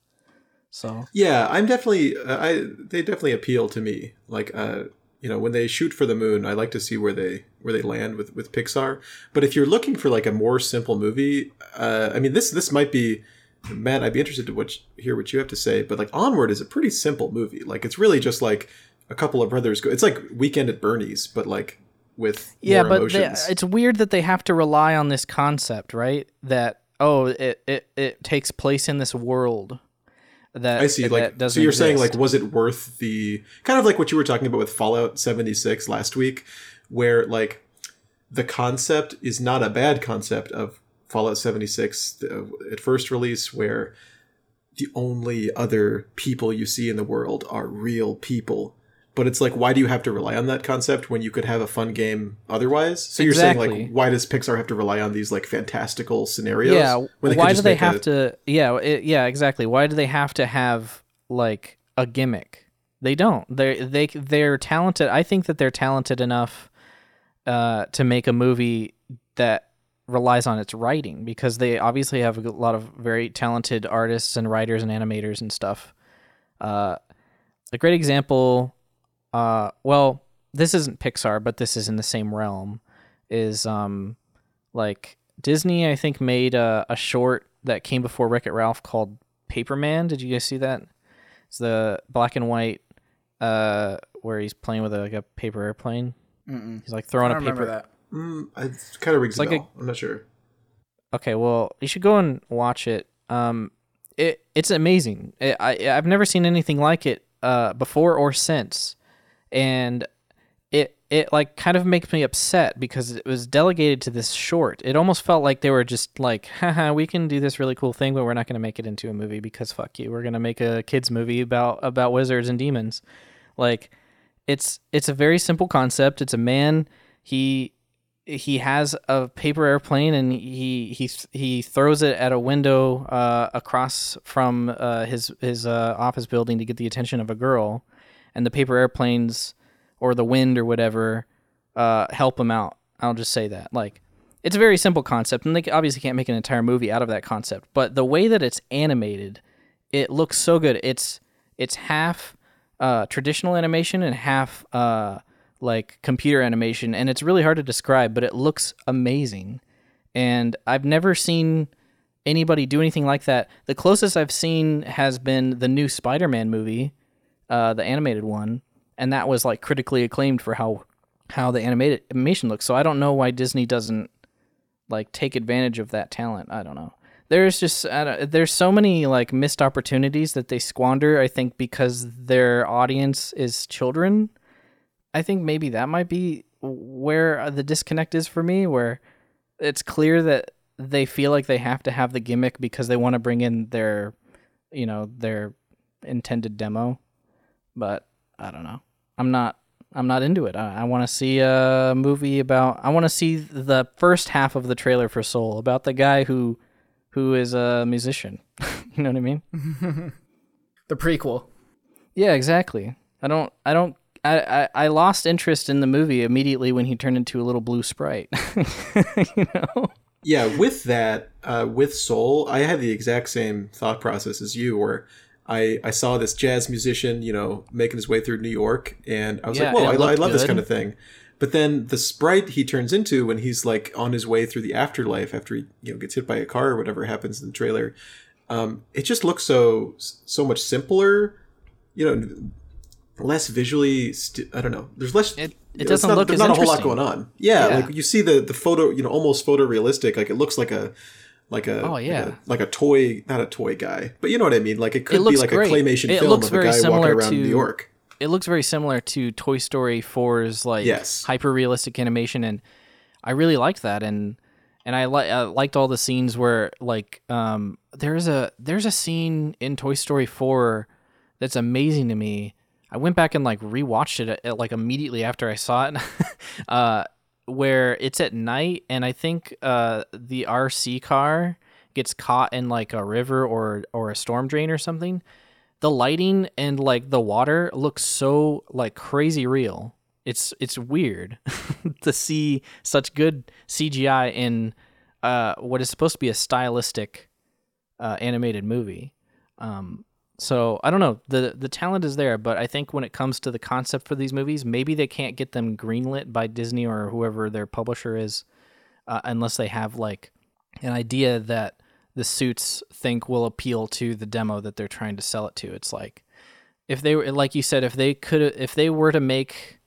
so Yeah, I'm definitely. Uh, I they definitely appeal to me. Like, uh, you know, when they shoot for the moon, I like to see where they where they land with with Pixar. But if you're looking for like a more simple movie, uh, I mean, this this might be. Matt, I'd be interested to what, hear what you have to say. But like, Onward is a pretty simple movie. Like, it's really just like a couple of brothers go. It's like Weekend at Bernie's, but like with yeah more but they, it's weird that they have to rely on this concept right that oh it, it, it takes place in this world that I see. Like, so you're saying like, was it worth the kind of like what you were talking about with Fallout 76 last week, where like the concept is not a bad concept of Fallout 76 the, at first release, where the only other people you see in the world are real people. But it's like, why do you have to rely on that concept when you could have a fun game otherwise? So you're saying like, why does Pixar have to rely on these like fantastical scenarios? yeah why do they make a- have to yeah it, yeah exactly why do they have to have like a gimmick they don't they they they're talented i think that they're talented enough uh to make a movie that relies on its writing because they obviously have a lot of very talented artists and writers and animators and stuff uh a great example uh well this isn't pixar but this is in the same realm is um like Disney, I think, made a, a short that came before Wreck It Ralph called Paperman. Did you guys see that? It's the black and white, uh, where he's playing with a, like a paper airplane. Mm-mm. He's like throwing a remember paper. that. Mm, it kind of rings like a a- bell. I'm not sure. Okay, well, you should go and watch it. Um, it it's amazing. It, I I've never seen anything like it uh before or since, and it it like kind of makes me upset because it was delegated to this short. It almost felt like they were just like, haha, we can do this really cool thing, but we're not going to make it into a movie because fuck you. We're going to make a kids movie about about wizards and demons. Like it's it's a very simple concept. It's a man he he has a paper airplane and he he he throws it at a window uh, across from uh, his his uh, office building to get the attention of a girl, and the paper airplanes or the wind or whatever uh, help him out. I'll just say that like it's a very simple concept, and they obviously can't make an entire movie out of that concept. But the way that it's animated, it looks so good. It's it's half uh, traditional animation and half uh, like computer animation, and it's really hard to describe, but it looks amazing. And I've never seen anybody do anything like that. The closest I've seen has been the new Spider-Man movie, uh, the animated one, and that was like critically acclaimed for how how the animated animation looks. So I don't know why Disney doesn't like take advantage of that talent. I don't know. There's just there's so many like missed opportunities that they squander. I think because their audience is children, I think maybe that might be where uh, the disconnect is for me, where it's clear that they feel like they have to have the gimmick because they want to bring in their, you know, their intended demo. But I don't know. I'm not. I'm not into it. I, I want to see a movie about. I want to see the first half of the trailer for Soul about the guy who, who is a musician. you know what I mean? The prequel. Yeah, exactly. I don't. I don't. I, I, I lost interest in the movie immediately when he turned into a little blue sprite. you know. Yeah, with that, uh, with Soul, I had the exact same thought process as you, where I, I saw this jazz musician, you know, making his way through New York, and I was Yeah, like, whoa, I, I love this kind of thing. But then the sprite he turns into when he's like on his way through the afterlife after he you know gets hit by a car or whatever happens in the trailer, um, it just looks so so much simpler, you know, less visually. St- I don't know. There's less. It- it doesn't not, look There's as not a whole lot going on. Yeah, Yeah. like you see the the photo, you know, almost photorealistic. Like it looks like a like a Oh, like yeah. a, like a toy, not a toy guy, but you know what I mean. Like it could be looks like great. a claymation It film looks of a very guy walking similar around to- New York. it looks very similar to Toy Story 4's like Yes. hyper realistic animation, and I really liked that. And and I, li- I liked all the scenes where like um there's a there's a scene in Toy Story 4 that's amazing to me. I went back and like rewatched it uh, like immediately after I saw it, uh, where it's at night, and I think uh the RC car gets caught in like a river or or a storm drain or something the lighting and like the water looks so like crazy real. It's it's weird to see such good CGI in uh, what is supposed to be a stylistic uh, animated movie. Um, so I don't know the the talent is there, but I think when it comes to the concept for these movies, maybe they can't get them greenlit by Disney or whoever their publisher is, uh, unless they have like an idea that the suits think will appeal to the demo that they're trying to sell it to. It's like if they were like you said, if they could, if they were to make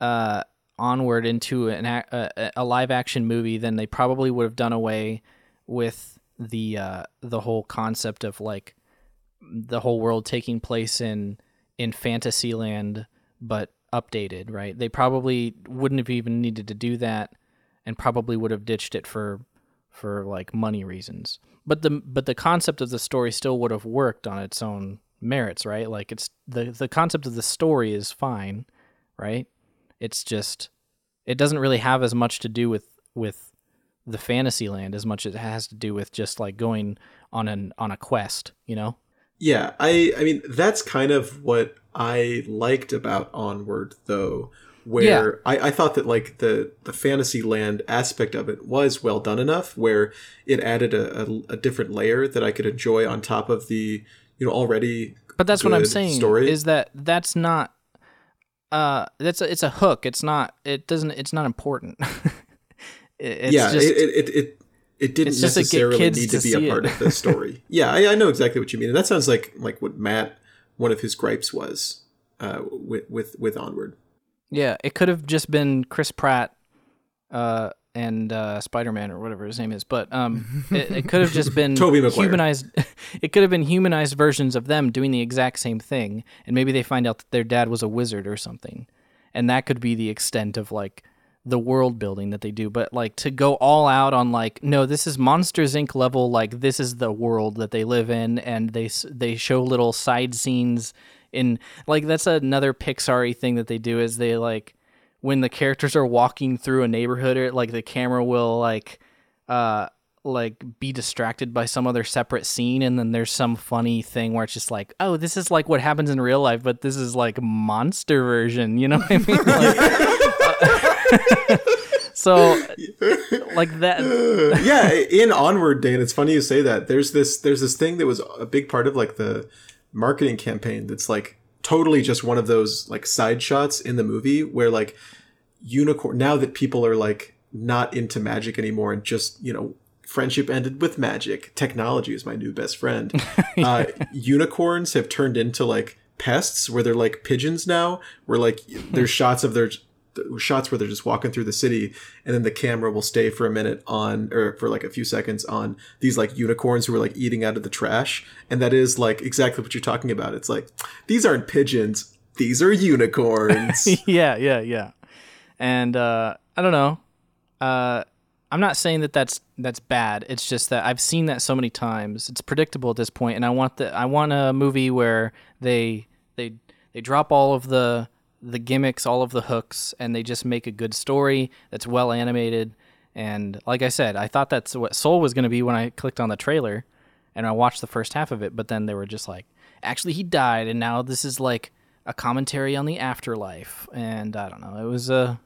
uh, onward into an a, a live action movie, then they probably would have done away with the uh, the whole concept of like the whole world taking place in in Fantasyland, but updated. Right? They probably wouldn't have even needed to do that, and probably would have ditched it for for like money reasons. But the but the concept of the story still would have worked on its own merits, right? Like it's the the concept of the story is fine, right? It's just it doesn't really have as much to do with with the fantasy land as much as it has to do with just like going on an on a quest, you know? Yeah, I I mean that's kind of what I liked about Onward though, where I, I thought that like the the fantasy land aspect of it was well done enough where it added a, a, a different layer that I could enjoy on top of the you know already But that's what I'm saying story. is that that's not uh that's a, it's a hook. It's not it doesn't it's not important. It- it's yeah, just it, it, it, it, didn't It's just to get necessarily need to, to be a part it. of the story. yeah, I, I know exactly what you mean, and that sounds like like what Matt one of his gripes was uh, with with with Onward. Yeah, it could have just been Chris Pratt uh, and uh, Spider Man or whatever his name is, but um, it, it could have just been humanized. it could have been humanized versions of them doing the exact same thing, and maybe they find out that their dad was a wizard or something, and that could be the extent of like the world building that they do. But like to go all out on like, no, this is Monsters Inc. level. Like this is the world that they live in, and they they show little side scenes in like that's another Pixar thing that they do is they like when the characters are walking through a neighborhood or like the camera will like uh like be distracted by some other separate scene and then there's some funny thing where it's just like oh this is like what happens in real life but this is like monster version you know what i mean like, so like that yeah, in Onward, Dan, it's funny you say that. There's this there's this thing that was a big part of like the marketing campaign that's like totally just one of those like side shots in the movie where like unicorn now that people are like not into magic anymore and just, you know, friendship ended with magic. Technology is my new best friend. uh, unicorns have turned into like pests where they're like pigeons now, where like there's shots of their shots where they're just walking through the city and then the camera will stay for a minute on or for like a few seconds on these like unicorns who are like eating out of the trash and that is like exactly what you're talking about it's like these aren't pigeons these are unicorns. yeah, yeah, yeah. And uh, I don't know. Uh, I'm not saying that that's that's bad. It's just that I've seen that so many times. It's predictable at this point, and I want the I want a movie where they they they drop all of the the gimmicks, all of the hooks, and they just make a good story that's well animated. And like I said, I thought that's what Soul was going to be when I clicked on the trailer, and I watched the first half of it. But then they were just like, actually, he died, and now this is like a commentary on the afterlife. And I don't know. It was a uh,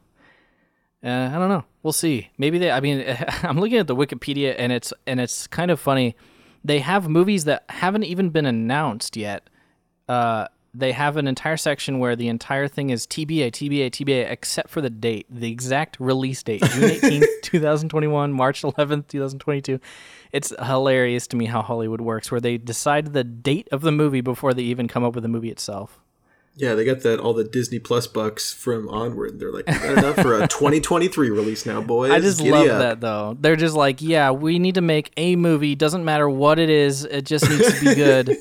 uh, I don't know. We'll see. Maybe they. I mean, I'm looking at the Wikipedia, and it's and it's kind of funny. They have movies that haven't even been announced yet. Uh, they have an entire section where the entire thing is TBA, TBA, TBA, except for the date, the exact release date, June 18th, 2021, March 11th, 2022. It's hilarious to me how Hollywood works, where they decide the date of the movie before they even come up with the movie itself. Yeah, they got that all the Disney Plus bucks from Onward. They're like, enough for a 2023 release now, boys. I just Giddy love up." that though. They're just like, yeah, we need to make a movie. Doesn't matter what it is. It just needs to be good.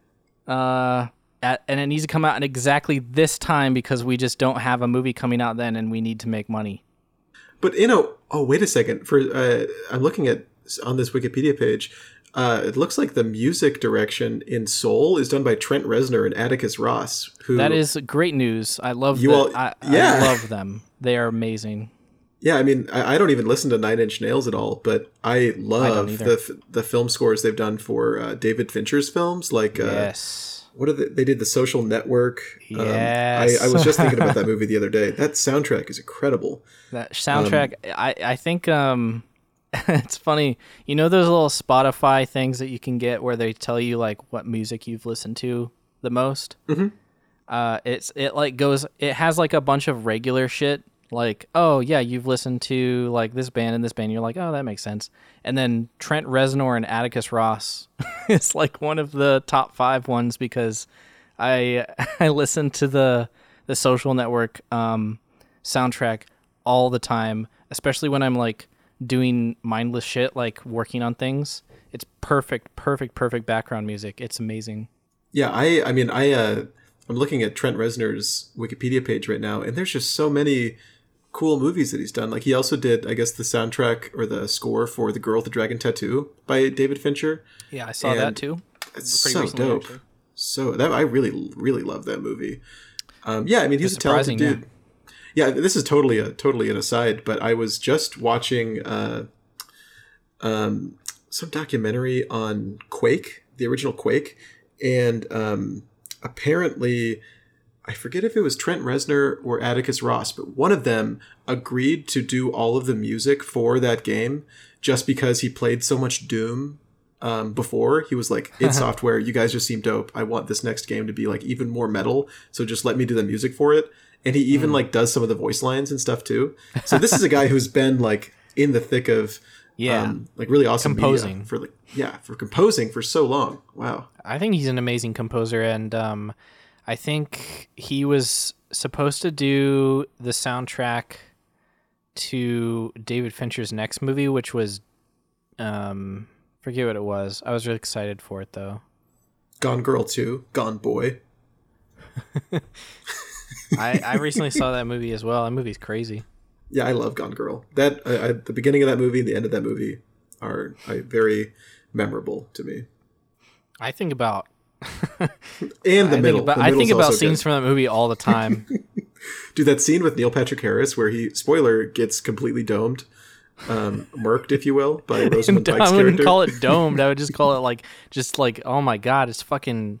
uh, at, and it needs to come out at exactly this time because we just don't have a movie coming out then, and we need to make money. But you know, oh wait a second. For uh, I'm looking at on this Wikipedia page. Uh, it looks like the music direction in Soul is done by Trent Reznor and Atticus Ross. Who That is great news. I love You the, all- I, yeah. I love them. They are amazing. Yeah, I mean, I, I don't even listen to Nine Inch Nails at all, but I love either. the the film scores they've done for uh, David Fincher's films. Like, uh, yes. What are they? They did the Social Network. Um, I, I was just thinking about that movie the other day. That soundtrack is incredible. That soundtrack, I, I think um, it's funny. You know those little Spotify things that you can get where they tell you like what music you've listened to the most. Mm-hmm. Uh, it's it like goes. It has like a bunch of regular shit. Like, oh yeah, you've listened to like this band and this band. You're like, oh, that makes sense. And then Trent Reznor and Atticus Ross is like one of the top five ones because I I listen to the the Social Network um, soundtrack all the time, especially when I'm like doing mindless shit, like working on things. It's perfect, perfect, perfect background music. It's amazing. Yeah, I I mean, I uh, I'm looking at Trent Reznor's Wikipedia page right now, and there's just so many cool movies that he's done. Like he also did, I guess, the soundtrack or the score for The Girl with the Dragon Tattoo by David Fincher. Yeah, I saw that too. It's so dope. actually. So that I really really love that movie. Um, yeah, I mean he's a talented dude. Yeah. this is totally a totally an aside, but I was just watching uh, um, some documentary on Quake, the original Quake, and um, apparently. I forget if it was Trent Reznor or Atticus Ross, but one of them agreed to do all of the music for that game just because he played so much Doom um, before. He was like, "Id Software, you guys just seem dope. I want this next game to be like even more metal. So just let me do the music for it." And he even like does some of the voice lines and stuff too. So this is a guy who's been like in the thick of Yeah. um, like really awesome Composing. for like yeah for composing for so long. Wow. I think he's an amazing composer, and um, I think he was supposed to do the soundtrack to David Fincher's next movie, which was, um, forget what it was. I was really excited for it though. Gone Girl too. Gone Boy. I, I recently saw that movie as well. That movie's crazy. Yeah, I love Gone Girl. That I, I, the beginning of that movie and the end of that movie are, are very memorable to me. I think about And the I middle. think about, the I think about scenes good. from that movie all the time. Dude, that scene with Neil Patrick Harris where he spoiler gets completely domed, um, murked, if you will, by Rosamund Pike's I wouldn't call it domed. I would just call it like just like oh my god, it's fucking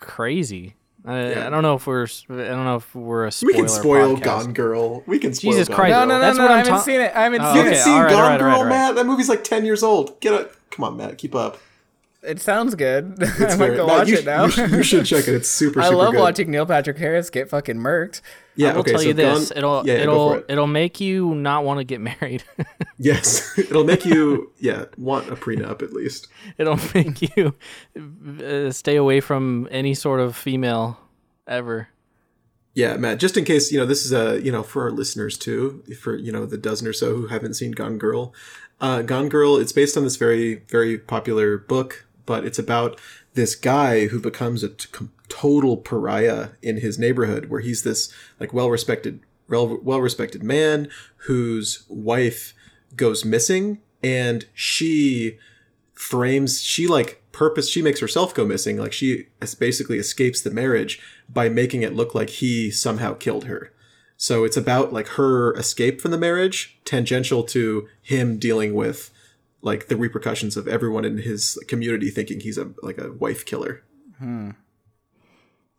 crazy. I, Yeah. I don't know if we're I don't know if we're a we spoiler can spoil podcast. Gone Girl. We can spoil Jesus Gone Christ. No, no, no, That's no. what I I'm haven't ta- seen it. I haven't Oh, You seen haven't okay, seen all right, Gone all right, Girl, all right, right. Matt? That movie's like ten years old. Get a come on, Matt. Keep up. It sounds good. I It's might very- go Matt, watch you, it now. You should, you should check it. It's super. I super love good. watching Neil Patrick Harris get fucking murked. Yeah, I will okay, tell so you this: Gone- it'll yeah, yeah, it'll for it. it'll make you not want to get married. Yes, it'll make you yeah want a prenup at least. it'll make you uh, stay away from any sort of female ever. Yeah, Matt. Just in case you know, this is a you know for our listeners too, for you know the dozen or so who haven't seen Gone Girl. Uh, Gone Girl. It's based on this very very popular book, but it's about this guy who becomes a t- total pariah in his neighborhood, where he's this like well respected, well respected man whose wife goes missing, and she frames she like purpose she makes herself go missing. Like she basically escapes the marriage by making it look like he somehow killed her. So it's about like her escape from the marriage tangential to him dealing with like the repercussions of everyone in his community thinking he's a like a wife killer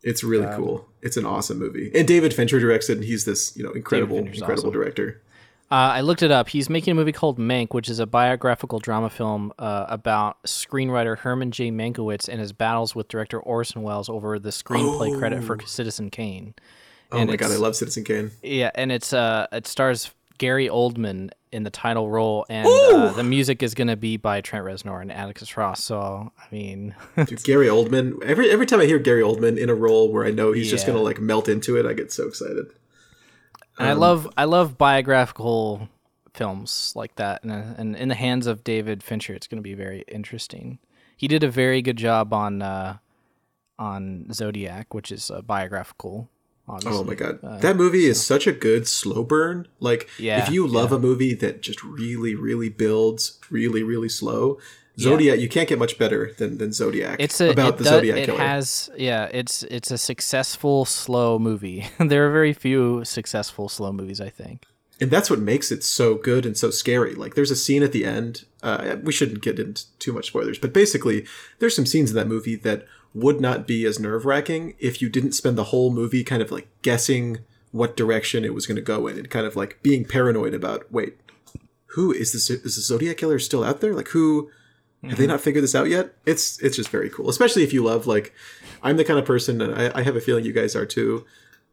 it's really cool it's an awesome movie and david fincher directs it and he's this you know incredible incredible awesome. director Uh, I looked it up. He's making a movie called Mank, which is a biographical drama film uh, about screenwriter Herman J. Mankiewicz and his battles with director Orson Welles over the screenplay credit for Citizen Kane. oh And my god i love citizen kane Yeah, and it's uh, it stars Gary Oldman in the title role, and uh, the music is gonna be by Trent Reznor and Atticus Ross. So I mean, Dude, Gary Oldman. Every every time I hear Gary Oldman in a role where I know he's just gonna like melt into it, I get so excited. And I love I love biographical films like that, and, uh, and in the hands of David Fincher, it's going to be very interesting. He did a very good job on uh, on Zodiac, which is a biographical. Obviously. Oh my god, that movie is such a good slow burn. Like, Yeah, if you love a movie that just really, really builds really, really slow, Zodiac, you can't get much better than, than Zodiac. It's a about it the does- Zodiac It killer. has yeah. It's it's a successful slow movie. there are very few successful slow movies, I think. and that's what makes it so good and so scary. Like, there's a scene at the end. Uh, we shouldn't get into too much spoilers, but basically, there's some scenes in that movie that would not be as nerve wracking if you didn't spend the whole movie kind of like guessing what direction it was going to go in and kind of like being paranoid about wait, who is this? Is the Zodiac killer still out there? Like, who? Have they mm-hmm. not figured this out yet? It's it's just very cool, especially if you love like I'm the kind of person, and I, I have a feeling you guys are too,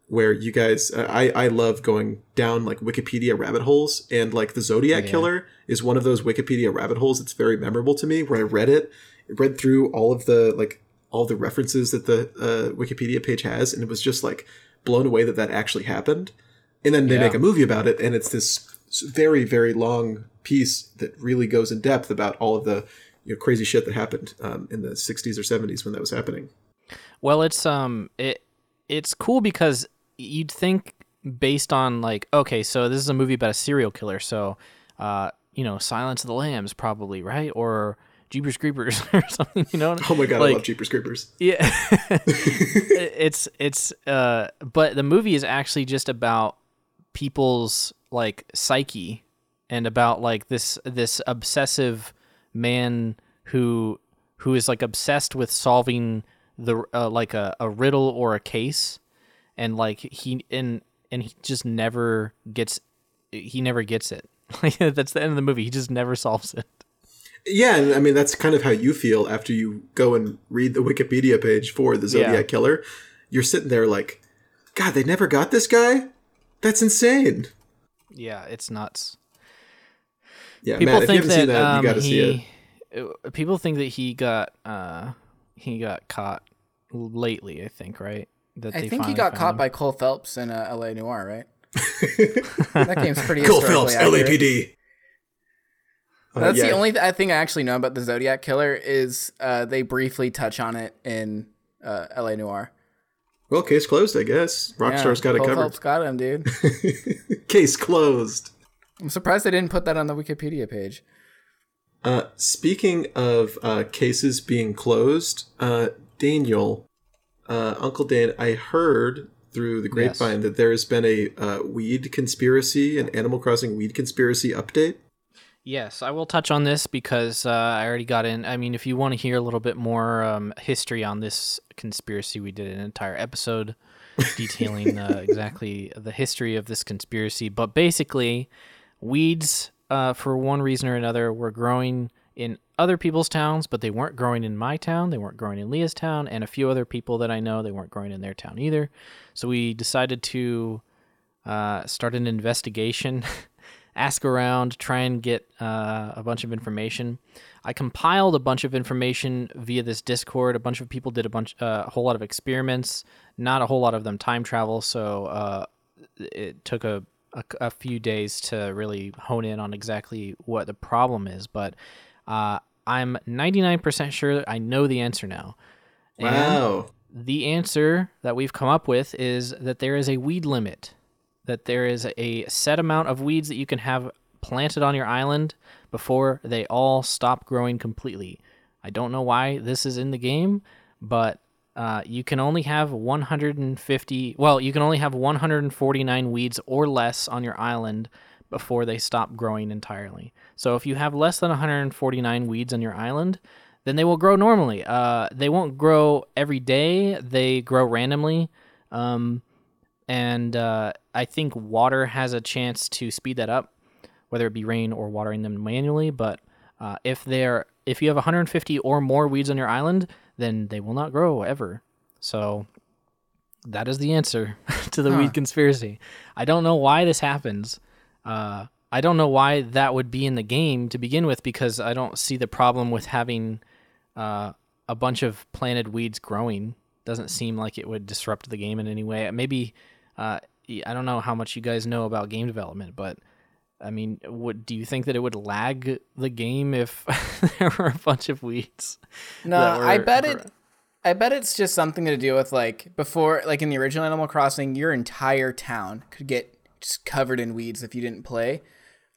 where you guys I I love going down like Wikipedia rabbit holes, and like the Zodiac killer is one of those Wikipedia rabbit holes that's very memorable to me. Where I read it, read through all of the like all the references that the uh, Wikipedia page has, and it was just like blown away that that actually happened. And then they Yeah. make a movie about it, and it's this very very long piece that really goes in depth about all of the you know crazy shit that happened um, in the 60s or 70s when that was happening. Well, it's um it it's cool because you'd think based on like okay, so this is a movie about a serial killer, so uh you know Silence of the Lambs probably right or Jeepers Creepers or something, you know? Oh my god, I love Jeepers Creepers. Yeah, it's it's uh, but the movie is actually just about people's like psyche and about like this this obsessive man who who is like obsessed with solving the uh, like a, a riddle or a case and like he and and he just never gets he never gets it like that's the end of the movie he just never solves it Yeah, and I mean that's kind of how you feel after you go and read the Wikipedia page for the Zodiac Yeah. killer. You're sitting there like, God, they never got this guy. That's insane. yeah it's nuts Yeah, people Matt, if you think haven't that, seen that, um, you got to see it. he, uh, People think that he got uh, he got caught lately. I think right. That I they think he got caught him. by Cole Phelps in uh, L.A. Noire, right? that game's pretty Cole Phelps, accurate. LAPD. That's yeah. the only th- I think I actually know about the Zodiac killer is uh, they briefly touch on it in uh, L.A. Noire. Well, case closed, I guess. Rockstar's got it covered. Phelps got him, dude. Case closed. I'm surprised they didn't put that on the Wikipedia page. Uh, speaking of uh, cases being closed, uh, Daniel, uh, Uncle Dan, I heard through the grapevine that there has been a uh, weed conspiracy, an Animal Crossing weed conspiracy update. Yes, I will touch on this because uh, I already got in. I mean, if you want to hear a little bit more um, history on this conspiracy, we did an entire episode detailing uh, exactly the history of this conspiracy. But basically, weeds, uh, for one reason or another, were growing in other people's towns, but they weren't growing in my town. They weren't growing in Leah's town, and a few other people that I know, they weren't growing in their town either. So we decided to uh, start an investigation, ask around, try and get uh, a bunch of information. I compiled a bunch of information via this Discord. A bunch of people did a bunch, uh, a whole lot of experiments. Not a whole lot of them time travel, so uh, it took a, a a few days to really hone in on exactly what the problem is. But uh, I'm 99% sure I know the answer now. And Wow. the answer that we've come up with is that there is a weed limit, that there is a set amount of weeds that you can have planted on your island before they all stop growing completely. I don't know why this is in the game, but uh, you can only have 150. Well, you can only have 149 weeds or less on your island before they stop growing entirely. So if you have less than 149 weeds on your island, then they will grow normally. Uh, they won't grow every day. They grow randomly. Um, and uh, I think water has a chance to speed that up, whether it be rain or watering them manually. But uh, if they're if you have 150 or more weeds on your island, then they will not grow ever. So that is the answer to the Huh. weed conspiracy. I don't know why this happens. Uh, I don't know why that would be in the game to begin with because I don't see the problem with having uh, a bunch of planted weeds growing. Doesn't seem like it would disrupt the game in any way. Maybe uh, I don't know how much you guys know about game development, but I mean, would do you think that it would lag the game if there were a bunch of weeds? No, that I bet were- it. I bet it's just something to do with like before, like in the original Animal Crossing, your entire town could get just covered in weeds if you didn't play.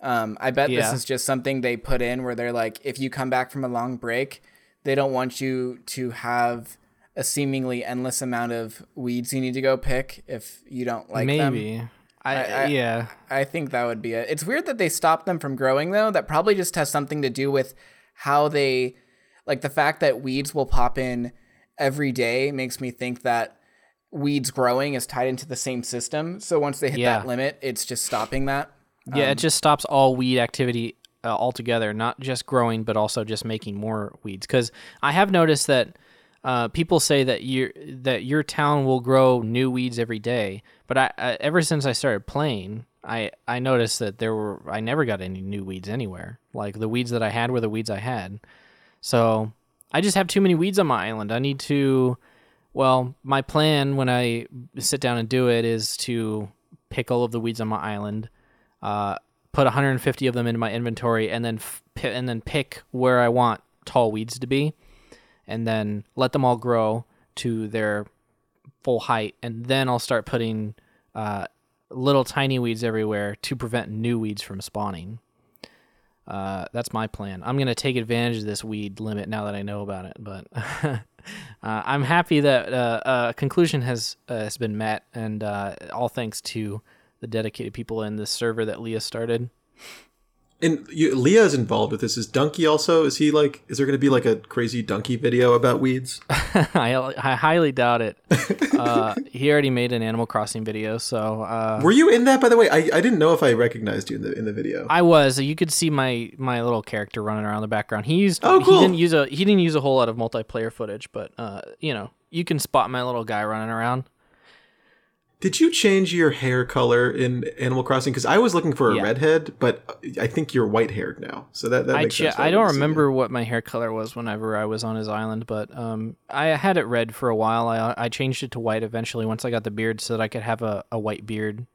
Um, I bet Yeah. this is just something they put in where they're like, if you come back from a long break, they don't want you to have a seemingly endless amount of weeds you need to go pick if you don't like them. Maybe. I, I- yeah. I think that would be it. It's weird that they stopped them from growing though. That probably just has something to do with how they like the fact that weeds will pop in every day makes me think that weeds growing is tied into the same system. So once they hit Yeah. that limit, it's just stopping that. Yeah, Um, it just stops all weed activity uh, altogether, not just growing, but also just making more weeds. Because I have noticed that uh, people say that your that your town will grow new weeds every day, but I, I ever since I started playing, I I noticed that there were I never got any new weeds anywhere. Like the weeds that I had were the weeds I had. So I just have too many weeds on my island. I need to. Well, my plan when I sit down and do it is to pick all of the weeds on my island, uh, put 150 of them into my inventory, and then f- and then pick where I want tall weeds to be, and then let them all grow to their full height, and then I'll start putting uh, little tiny weeds everywhere to prevent new weeds from spawning. Uh, that's my plan. I'm gonna take advantage of this weed limit now that I know about it. But uh, I'm happy that uh, a conclusion has uh, has been met, and uh, all thanks to the dedicated people in this server that Leah started. And you, Leah is involved with this. Is Dunkey also? Is he like? Is there going to be like a crazy Dunkey video about weeds? I, I highly doubt it. Uh, he already made an Animal Crossing video, so uh, Were you in that, by the way? I, I didn't know if I recognized you in the in the video. I was. You could see my my little character running around the background. He used. Oh, He didn't use a. He didn't use a whole lot of multiplayer footage, but uh, you know, you can spot my little guy running around. Did you change your hair color in Animal Crossing? Because I was looking for a Yeah. redhead, but I think you're white haired now. So that that I makes sense. why I don't remember what my hair color was whenever I was on his island, but um, I had it red for a while. I I changed it to white eventually once I got the beard, so that I could have a, a white beard.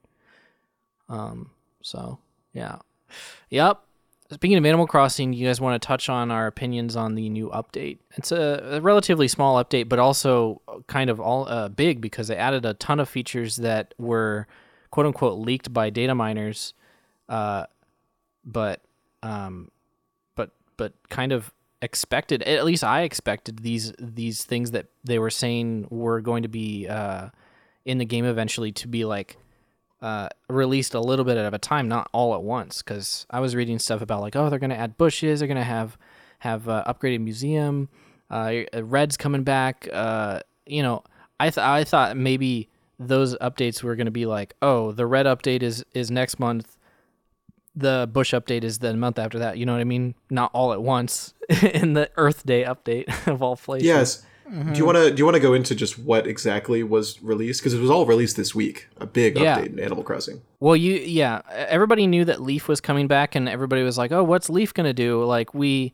Um. So yeah, yep. Speaking of Animal Crossing, you guys want to touch on our opinions on the new update? It's a, a relatively small update, but also kind of all uh, big because they added a ton of features that were quote unquote leaked by data miners. Uh, but um, but but kind of expected at least i expected these these things that they were saying were going to be uh in the game eventually to be like uh released a little bit at a time not all at once because i was reading stuff about like oh they're to add bushes they're to have have uh, upgraded museum uh Redd's coming back uh you know i th- i thought maybe those updates were to be like oh the Redd update is is next month the Bush update is the month after that. You know what I mean? Not all at once in the Earth Day update of all places. Yes. Do you want to do you want to go into just what exactly was released because it was all released this week? A big Yeah. update in Animal Crossing. Well, you yeah, everybody knew that Leif was coming back, and everybody was like, "Oh, what's Leif gonna do?" Like we.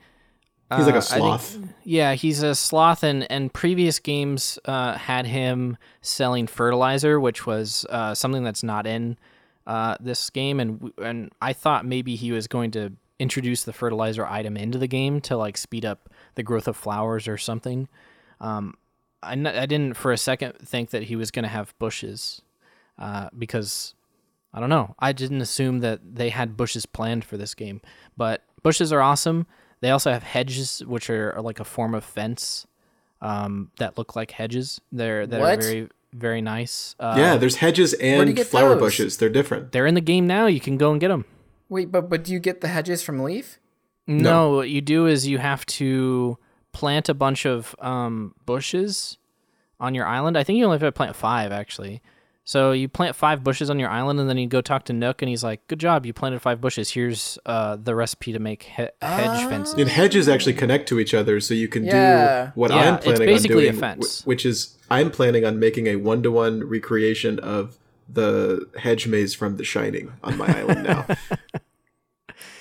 He's like a a I think- sloth. yeah, he's a sloth, and and previous games uh, had him selling fertilizer, which was uh, something that's not in uh, this game, and and I thought maybe he was going to introduce the fertilizer item into the game to like speed up the growth of flowers or something. Um, I, n- I didn't for a second think that he was going to have bushes uh, because I don't know. I didn't assume that they had bushes planned for this game, but bushes are awesome. They also have hedges, which are, are like a form of fence um, that look like hedges. They're that What? are very very nice. Uh, yeah, there's hedges and flower those? bushes. They're different. they're in the game now. You can go and get them. Wait, but but do you get the hedges from Leif? No. what you do is you have to plant a bunch of um, bushes on your island. I think you only have to plant five actually. So you plant five bushes on your island, and then you go talk to Nook, and he's like, "Good job, you planted five bushes. Here's uh, the recipe to make he- hedge fences." And hedges actually connect to each other, so you can Yeah. do what Yeah, I'm it's planning basically on doing, fence. which is I'm planning on making a one-to-one recreation of the hedge maze from The Shining on my island now.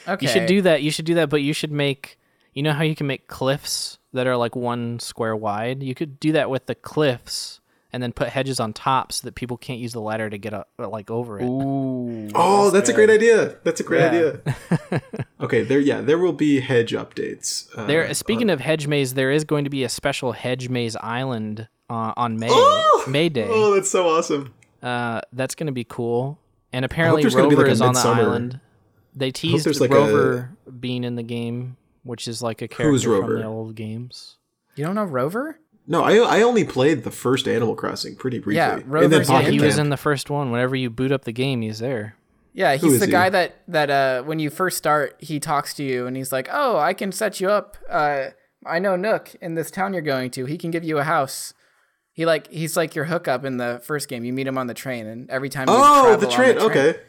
Okay. You should do that. You should do that, but you should make. You know how you can make cliffs that are like one square wide. You could do that with the cliffs, and then put hedges on top so that people can't use the ladder to get up, like over it. Ooh. oh, that's, a great idea. That's a great Yeah. idea. okay, there. Yeah, there will be hedge updates. Uh, There. Speaking of hedge maze, there is going to be a special hedge maze island uh, on May Oh! May Day. Oh, that's so awesome. Uh, that's going to be cool. And apparently, there's be, Rover like, is on the island. They teased there's, like, Rover being in the game, which is like a character Who's Rover? from Rover? the old games. You don't know Rover? No, I I only played the first Animal Crossing pretty briefly. Yeah, and then Rover's- yeah, Pocket he was in the first one. Whenever you boot up the game, he's there. Yeah, he's the he? guy that that uh when you first start, he talks to you and he's like, "Oh, I can set you up. Uh, I know Nook in this town you're going to. He can give you a house." He like he's like your hookup in the first game. You meet him on the train, and every time you Oh, travel the on train. Okay.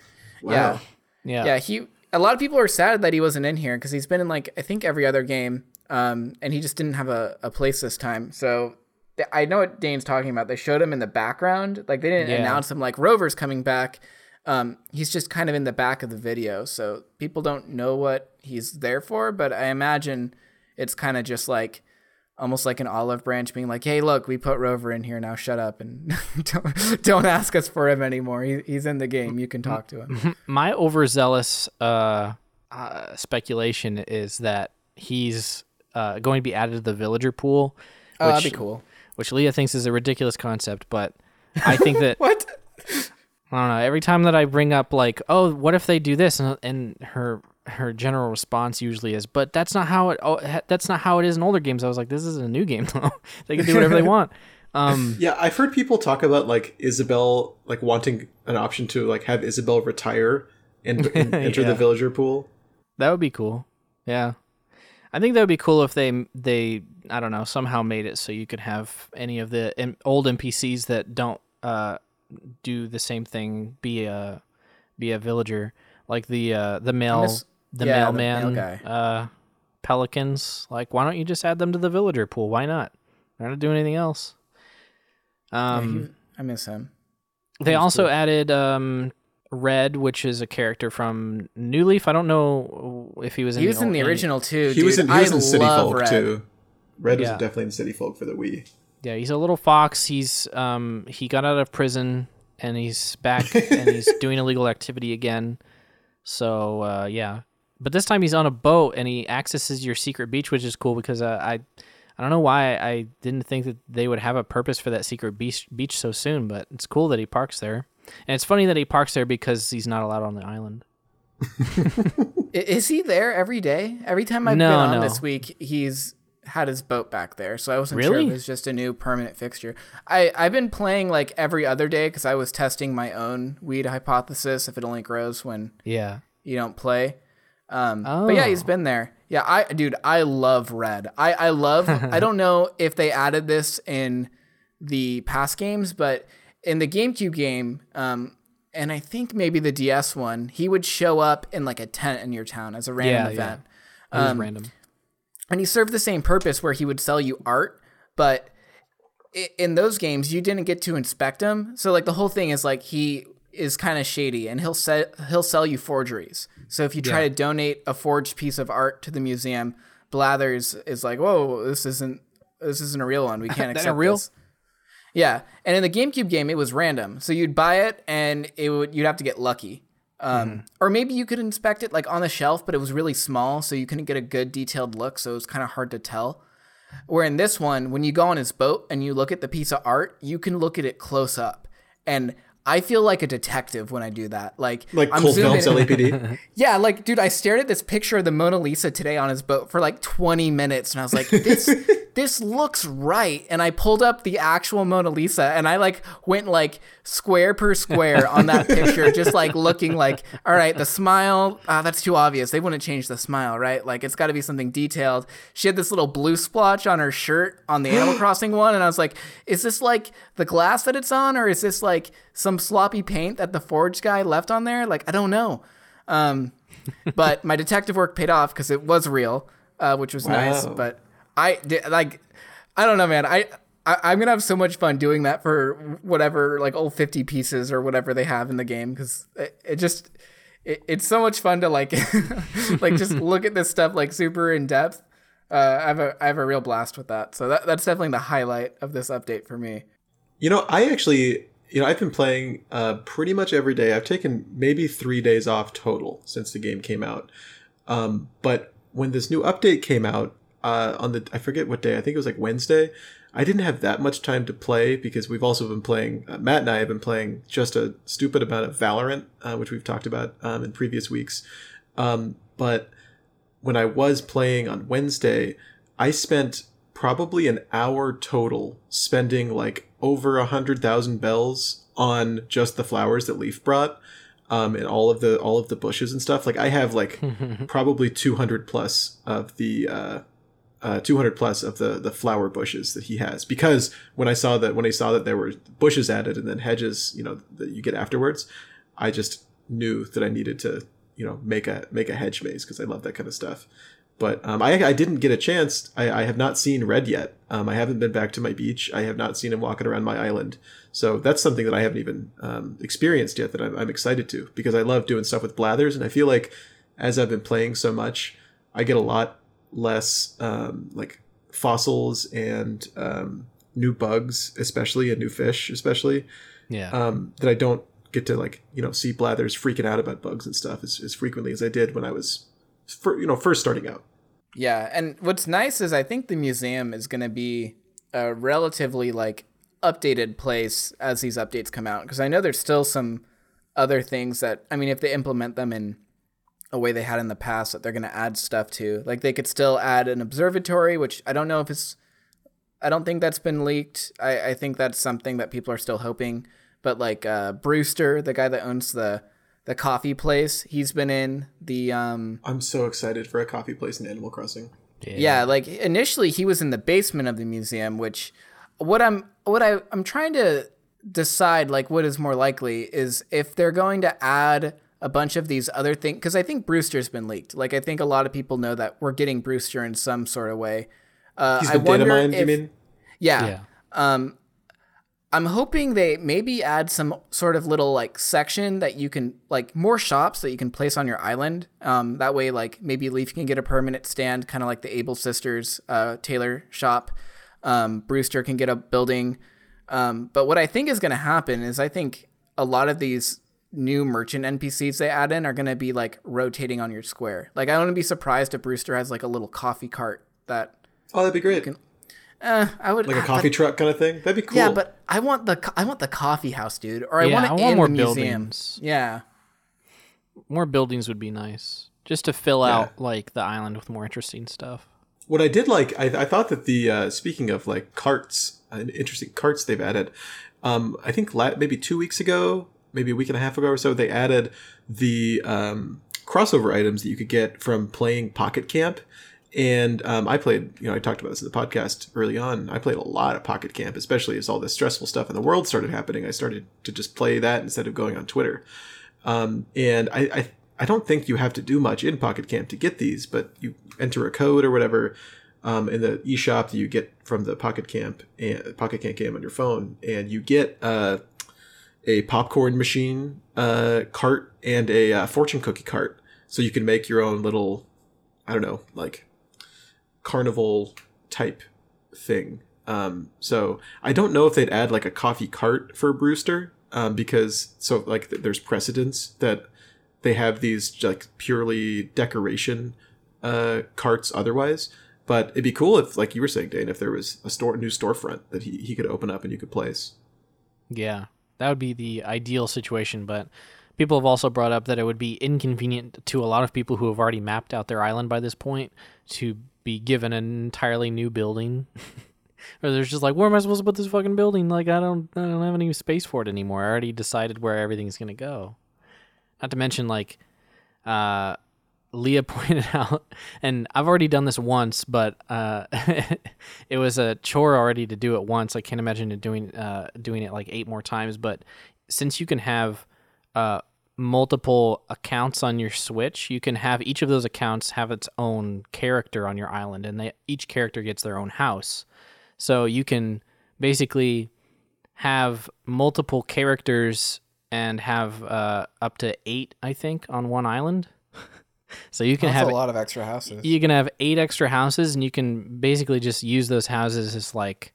Wow. Yeah, Yeah. yeah. He a lot of people are sad that he wasn't in here because he's been in like I think every other game, um, and he just didn't have a, a place this time. So th- I know what Dane's talking about. They showed him in the background, like they didn't Yeah. announce him like Rover's coming back. Um, he's just kind of in the back of the video, so people don't know what he's there for. But I imagine it's kind of just like almost like an olive branch being like, "Hey, look, we put Rover in here now. Shut up and don't, don't ask us for him anymore. He, he's in the game. You can talk to him." My overzealous uh, uh, speculation is that he's uh, going to be added to the villager pool, Oh, which, that'd be cool. which Leah thinks is a ridiculous concept, but I think that What? I don't know. Every time that I bring up like, oh, what if they do this, and, and her her general response usually is, but that's not how it. Oh, that's not how it is in older games. I was like, this is a new game though. they can do whatever they want. Um, Yeah, I've heard people talk about like Isabelle, like wanting an option to like have Isabelle retire and, and enter Yeah. the villager pool. that would be cool. Yeah, I think that would be cool if they they I don't know somehow made it so you could have any of the in, old NPCs that don't uh, do the same thing be a be a villager like the uh, the male miss- the yeah, mailman mail guy. uh, pelicans. Like, why don't you just add them to the villager pool? Why not? They're not doing anything else. Yeah, Um, he- I miss him. they also added um, Redd, which is a character from New Leaf. I don't know if he was in He the was in old- the original too. He was in dude. he was in City Folk Redd. too. Redd Yeah. was definitely in City Folk for the Wii. Yeah, he's a little fox. He's um he got out of prison and he's back and he's doing illegal activity again. So uh, yeah, but this time he's on a boat and he accesses your secret beach, which is cool because uh, I I don't know why I didn't think that they would have a purpose for that secret beach beach so soon, but it's cool that he parks there. And it's funny that he parks there because he's not allowed on the island. Is he there every day? Every time I've No, been on no. this week, he's had his boat back there. So I wasn't sure if it was just a new permanent fixture. I I've been playing like every other day because I was testing my own weed hypothesis if it only grows when Yeah. you don't play. Um, But yeah, he's been there. Yeah, I dude, I love Redd. I I love. I don't know if they added this in the past games, but in the GameCube game, um, and I think maybe the DS one, he would show up in like a tent in your town as a random Yeah, yeah. event, was Um, random. and he served the same purpose where he would sell you art, but in those games you didn't get to inspect him. So like the whole thing is like he is kind of shady and he'll sell he'll sell you forgeries. So if you try to donate a forged piece of art to the museum, Blathers is like, "Whoa, this isn't this isn't a real one. We can't accept real?" this." Yeah, and in the GameCube game, it was random. So you'd buy it, and it would you'd have to get lucky, um, or maybe you could inspect it like on the shelf, but it was really small, so you couldn't get a good detailed look. So it was kind of hard to tell. Where in this one, when you go on his boat and you look at the piece of art, you can look at it close up. And I feel like a detective when I do that. Like, Like I'm zooming Films in- LAPD. Yeah, like, dude, I stared at this picture of the Mona Lisa today on his boat for like 20 minutes, and I was like, this, this looks right. And I pulled up the actual Mona Lisa, and I like went like square per square on that picture, just like looking like, all right, the smile, uh, that's too obvious. They wouldn't change the smile, right? Like, it's got to be something detailed. She had this little blue splotch on her shirt on the Animal Crossing one, and I was like, is this like the glass that it's on, or is this like some sloppy paint that the Forge guy left on there? Like, I don't know. Um, but my detective work paid off because it was real, uh, which was nice. But I did like, I don't know, man. I, I I'm gonna have so much fun doing that for whatever like old 50 pieces or whatever they have in the game because it, it just it, it's so much fun to like like just look at this stuff like super in depth. Uh, I have a I have a real blast with that. So that, that's definitely the highlight of this update for me. You know, I actually, you know, I've been playing uh, pretty much every day. I've taken maybe three days off total since the game came out. Um, but when this new update came out uh, on the, I forget what day, I think it was like Wednesday. I didn't have that much time to play because we've also been playing. Uh, Matt and I have been playing just a stupid amount of Valorant, uh, which we've talked about um, in previous weeks. Um, but when I was playing on Wednesday, I spent probably an hour total spending like over a hundred thousand bells on just the flowers that Leif brought, um, and all of the all of the bushes and stuff. Like I have like probably two hundred plus of the uh, uh, 200 plus of the the flower bushes that he has because when I saw that when I saw that there were bushes added and then hedges you know that you get afterwards I just knew that I needed to you know make a make a hedge maze because I love that kind of stuff but um, I, I didn't get a chance. I, I have not seen Redd yet. Um, I haven't been back to my beach. I have not seen him walking around my island. So that's something that I haven't even um, experienced yet that I'm, I'm excited to because I love doing stuff with blathers and I feel like as I've been playing so much I get a lot less um, like fossils and um, new bugs, especially and new fish, especially Yeah. um, that I don't get to like you know see blathers freaking out about bugs and stuff as, as frequently as I did when I was fir- you know first starting out. Yeah, and what's nice is I think the museum is going to be a relatively like updated place as these updates come out because I know there's still some other things that I mean if they implement them in a way they had in the past that they're going to add stuff to. Like they could still add an observatory, which I don't know if it's I don't think that's been leaked. I, I think that's something that people are still hoping. But like uh, Brewster, the guy that owns the the coffee place, he's been in the um I'm so excited for a coffee place in Animal Crossing. yeah, like initially he was in the basement of the museum, which what I'm what I I'm trying to decide like what is more likely is if they're going to add a bunch of these other things because I think Brewster's been leaked. Like I think a lot of people know that we're getting Brewster in some sort of way. Uh, He's I been data wonder mined, you mean? Yeah. Yeah. Um, I'm hoping they maybe add some sort of little like section that you can like more shops that you can place on your island. Um, that way, like maybe Leif can get a permanent stand, kind of like the Able Sisters uh, tailor shop. Um, Brewster can get a building. Um, but what I think is going to happen is I think a lot of these new merchant NPCs they add in are going to be like rotating on your square. Like I wouldn't be surprised if Brewster has like a little coffee cart that. Oh, that'd be great. Uh, I would Like a coffee but- truck kind of thing. That'd be cool. yeah, but I want the I want the coffee house, dude, or I Yeah, want it I want in more the museum. buildings. Yeah, More buildings would be nice, just to fill Yeah. out like the island with more interesting stuff. What I did like, I, I thought that the uh, speaking of like carts, uh, interesting carts they've added. Um, I think la- maybe two weeks ago, maybe a week and a half ago or so, they added the um, crossover items that you could get from playing Pocket Camp. And um, I played, you know, I talked about this in the podcast early on. I played a lot of Pocket Camp, especially as all this stressful stuff in the world started happening. I started to just play that instead of going on Twitter. Um, and I, I, I don't think you have to do much in Pocket Camp to get these, but you enter a code or whatever um, in the eShop that you get from the Pocket Camp and Pocket Camp game on your phone, and you get uh, a popcorn machine uh, cart and a uh, fortune cookie cart, so you can make your own little, I don't know, like carnival type thing. Um, so I don't know if they'd add like a coffee cart for Brewster, um, because so like th- there's precedence that they have these like purely decoration uh, carts otherwise. But it'd be cool if, like you were saying, Dane, if there was a store new storefront that he, he could open up and you could place. Yeah, that would be the ideal situation, but people have also brought up that it would be inconvenient to a lot of people who have already mapped out their island by this point to be given an entirely new building. or there's just like, where am I supposed to put this fucking building? Like, I don't, I don't have any space for it anymore. I already decided where everything's gonna go. Not to mention, like, uh, Leah pointed out, and I've already done this once, but uh, it was a chore already to do it once. I can't imagine doing uh, doing it like eight more times. But since you can have uh, multiple accounts on your Switch, you can have each of those accounts have its own character on your island, and they each character gets their own house. So you can basically have multiple characters and have uh, up to eight, I think, on one island. so you can That's have a lot of extra houses. you can have eight extra houses, and you can basically just use those houses as like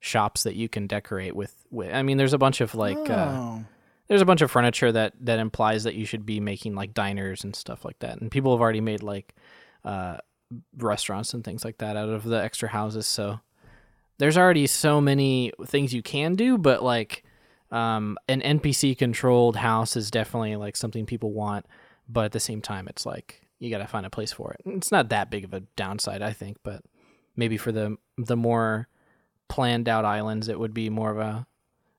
shops that you can decorate with. with I mean, there's a bunch of like. Uh, Oh. There's a bunch of furniture that that implies that you should be making like diners and stuff like that. And people have already made like uh restaurants and things like that out of the extra houses. So there's already so many things you can do but like um an npc controlled house is definitely like something people want. But at the same time it's like you got to find a place for it. It's not that big of a downside i think but maybe for the the more planned out islands it would be more of a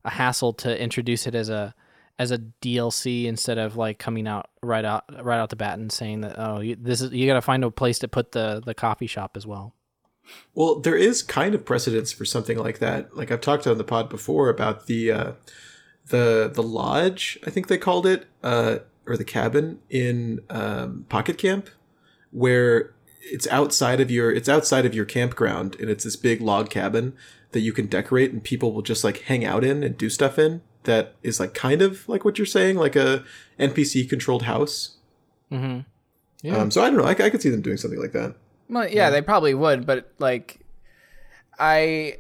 a hassle to introduce it as a as a DLC instead of like coming out right out right out the bat and saying that oh you, this is you got to find a place to put the the coffee shop as well. Well, there is kind of precedence for something like that. Like I've talked on the pod before about the uh, the the lodge, I think they called it, uh, or the cabin in um, Pocket Camp, where it's outside of your it's outside of your campground, and it's this big log cabin that you can decorate, and people will just like hang out in and do stuff in. That is like kind of like what you're saying, like a NPC controlled house. Mm-hmm. Yeah. Um, so I don't know. I, I could see them doing something like that. Well, yeah, they probably would, but like, I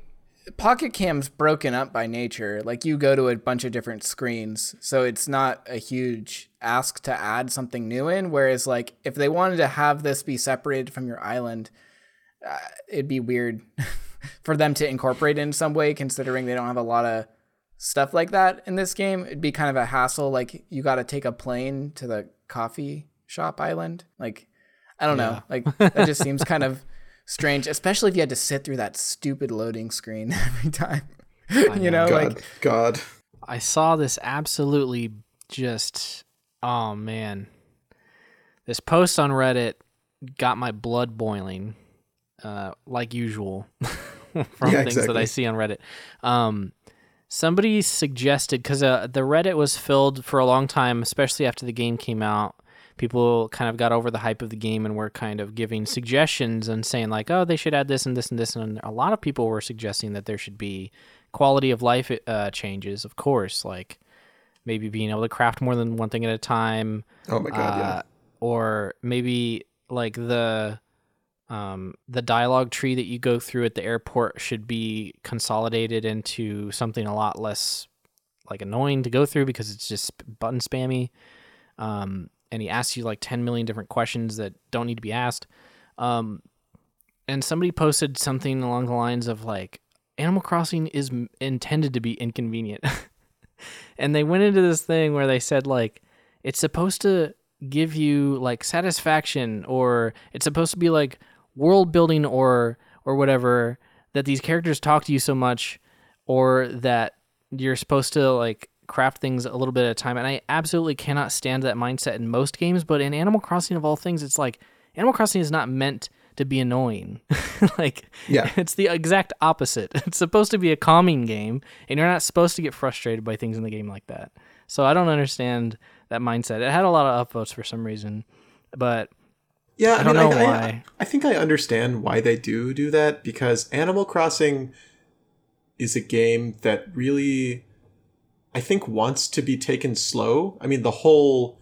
Pocket Camp's broken up by nature. Like, you go to a bunch of different screens, so it's not a huge ask to add something new in. Whereas, like, if they wanted to have this be separated from your island, uh, it'd be weird for them to incorporate in some way, considering they don't have a lot of stuff like that in this game. It'd be kind of a hassle. Like, you got to take a plane to the coffee shop island. Like, I don't know. Like that just seems kind of strange, especially if you had to sit through that stupid loading screen every time. you know, God, like God. I saw this absolutely just oh man. This post on Reddit got my blood boiling, uh, like usual, from Yeah, things that I see on Reddit. Um, somebody suggested because uh, the Reddit was filled for a long time, especially after the game came out. People kind of got over the hype of the game and were kind of giving suggestions and saying like, "Oh, they should add this and this and this." And a lot of people were suggesting that there should be quality of life uh, changes, of course, like maybe being able to craft more than one thing at a time, Oh my God. yeah. uh, or maybe like the um, the dialogue tree that you go through at the airport should be consolidated into something a lot less like annoying to go through because it's just button spammy. Um, and he asks you like 10 million different questions that don't need to be asked. Um, and somebody posted something along the lines of like, Animal Crossing is m- intended to be inconvenient. and they went into this thing where they said like, it's supposed to give you like satisfaction or it's supposed to be like world building or or whatever that these characters talk to you so much or that you're supposed to like craft things a little bit at a time. And I absolutely cannot stand that mindset in most games but in Animal Crossing of all things it's like Animal Crossing is not meant to be annoying. Like Yeah. it's the exact opposite. It's supposed to be a calming game and you're not supposed to get frustrated by things in the game like that. So I don't understand that mindset. It had a lot of upvotes for some reason but Yeah, I don't mean, know I, why. I, I think I understand why they do do that because Animal Crossing is a game that really, I think, wants to be taken slow. I mean, the whole,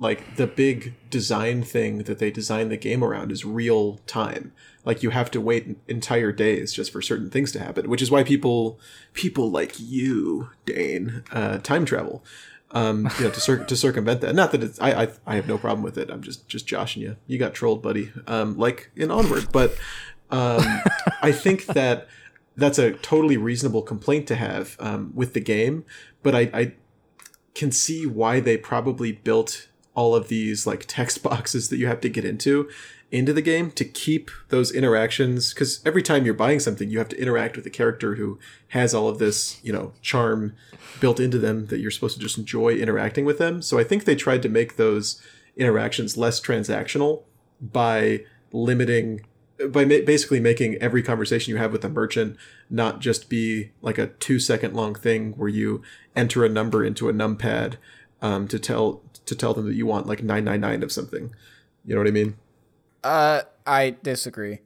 like, the big design thing that they design the game around is real time. Like, you have to wait entire days just for certain things to happen, which is why people, people like you, Dane, uh, time travel. Um, you know, to cir- to circumvent that. Not that it's I, I I have no problem with it. I'm just just joshing you. You got trolled, buddy. Um, like in Onward, but um, I think that that's a totally reasonable complaint to have um, with the game. But I, I can see why they probably built all of these like text boxes that you have to get into into the game to keep those interactions because every time you're buying something you have to interact with a character who has all of this you know charm built into them that you're supposed to just enjoy interacting with them. So i think they tried to make those interactions less transactional by limiting by ma- basically making every conversation you have with a merchant not just be like a two second long thing where you enter a number into a numpad um, to tell to tell them that you want like 999 of something you know what i mean Uh, I disagree.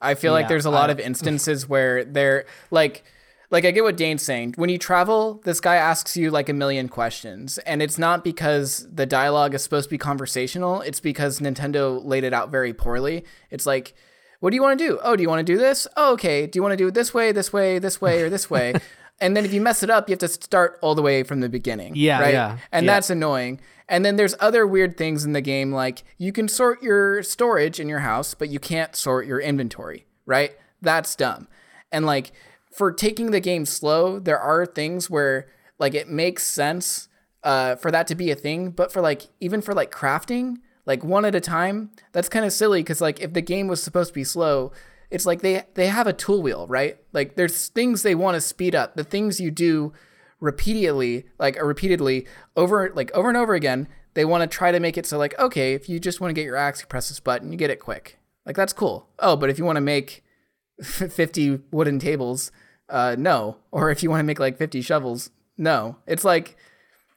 I feel like there's a lot I- of instances where they're like, like I get what Dane's saying. When you travel, this guy asks you like a million questions, and it's not because the dialogue is supposed to be conversational. It's because Nintendo laid it out very poorly. It's like, what do you want to do? Oh, do you want to do this? Oh, okay. Do you want to do it this way, this way, this way, or this way? and then if you mess it up, you have to start all the way from the beginning. Yeah, right? yeah, And yeah. that's annoying. And then there's other weird things in the game, like you can sort your storage in your house, but you can't sort your inventory, right? That's dumb. And like for taking the game slow, there are things where like it makes sense uh, for that to be a thing, but for like even for like crafting, like one at a time, that's kind of silly because like if the game was supposed to be slow, it's like they they have a tool wheel, right? Like there's things they want to speed up. The things you do repeatedly, like uh, repeatedly over like over and over again, they want to try to make it so like okay, if you just want to get your axe, you press this button, you get it quick. Like that's cool. Oh, but if you want to make 50 wooden tables, uh no. Or if you want to make like 50 shovels, no. It's like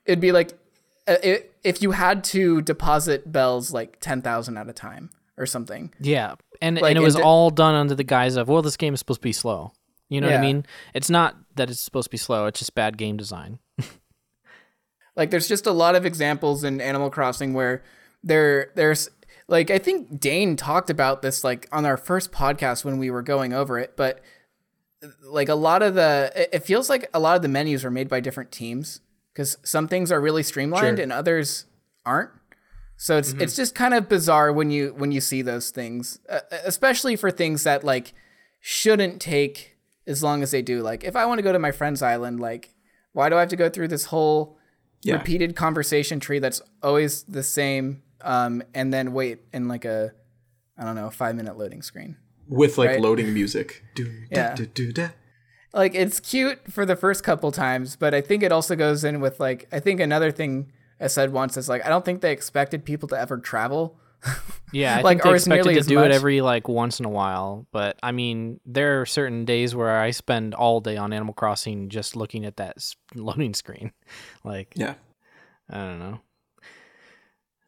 it'd be like uh, if you had to deposit bells like 10,000 at a time or something. Yeah, and Like, and it was it di- all done under the guise of well, this game is supposed to be slow. You know what I mean? It's not that it's supposed to be slow. It's just bad game design. Like there's just a lot of examples in Animal Crossing where there there's like I think Dane talked about this like on our first podcast when we were going over it, but like a lot of the it- it feels like a lot of the menus are made by different teams because some things are really streamlined Sure. and others aren't. So it's it's just kind of bizarre when you when you see those things, uh, especially for things that like shouldn't take as long as they do. Like if I want to go to my friend's island, like why do I have to go through this whole Yeah. repeated conversation tree that's always the same um, and then wait in like a I don't know, 5 minute loading screen. with like Right. loading music do, Yeah. do, do, do, like it's cute for the first couple times, but I think it also goes in with like I think another thing I said once is like I don't think they expected people to ever travel. Yeah, I Like, think they or expected to do much. it every like once in a while. But I mean, there are certain days where I spend all day on Animal Crossing just looking at that loading screen. Like, yeah I don't know.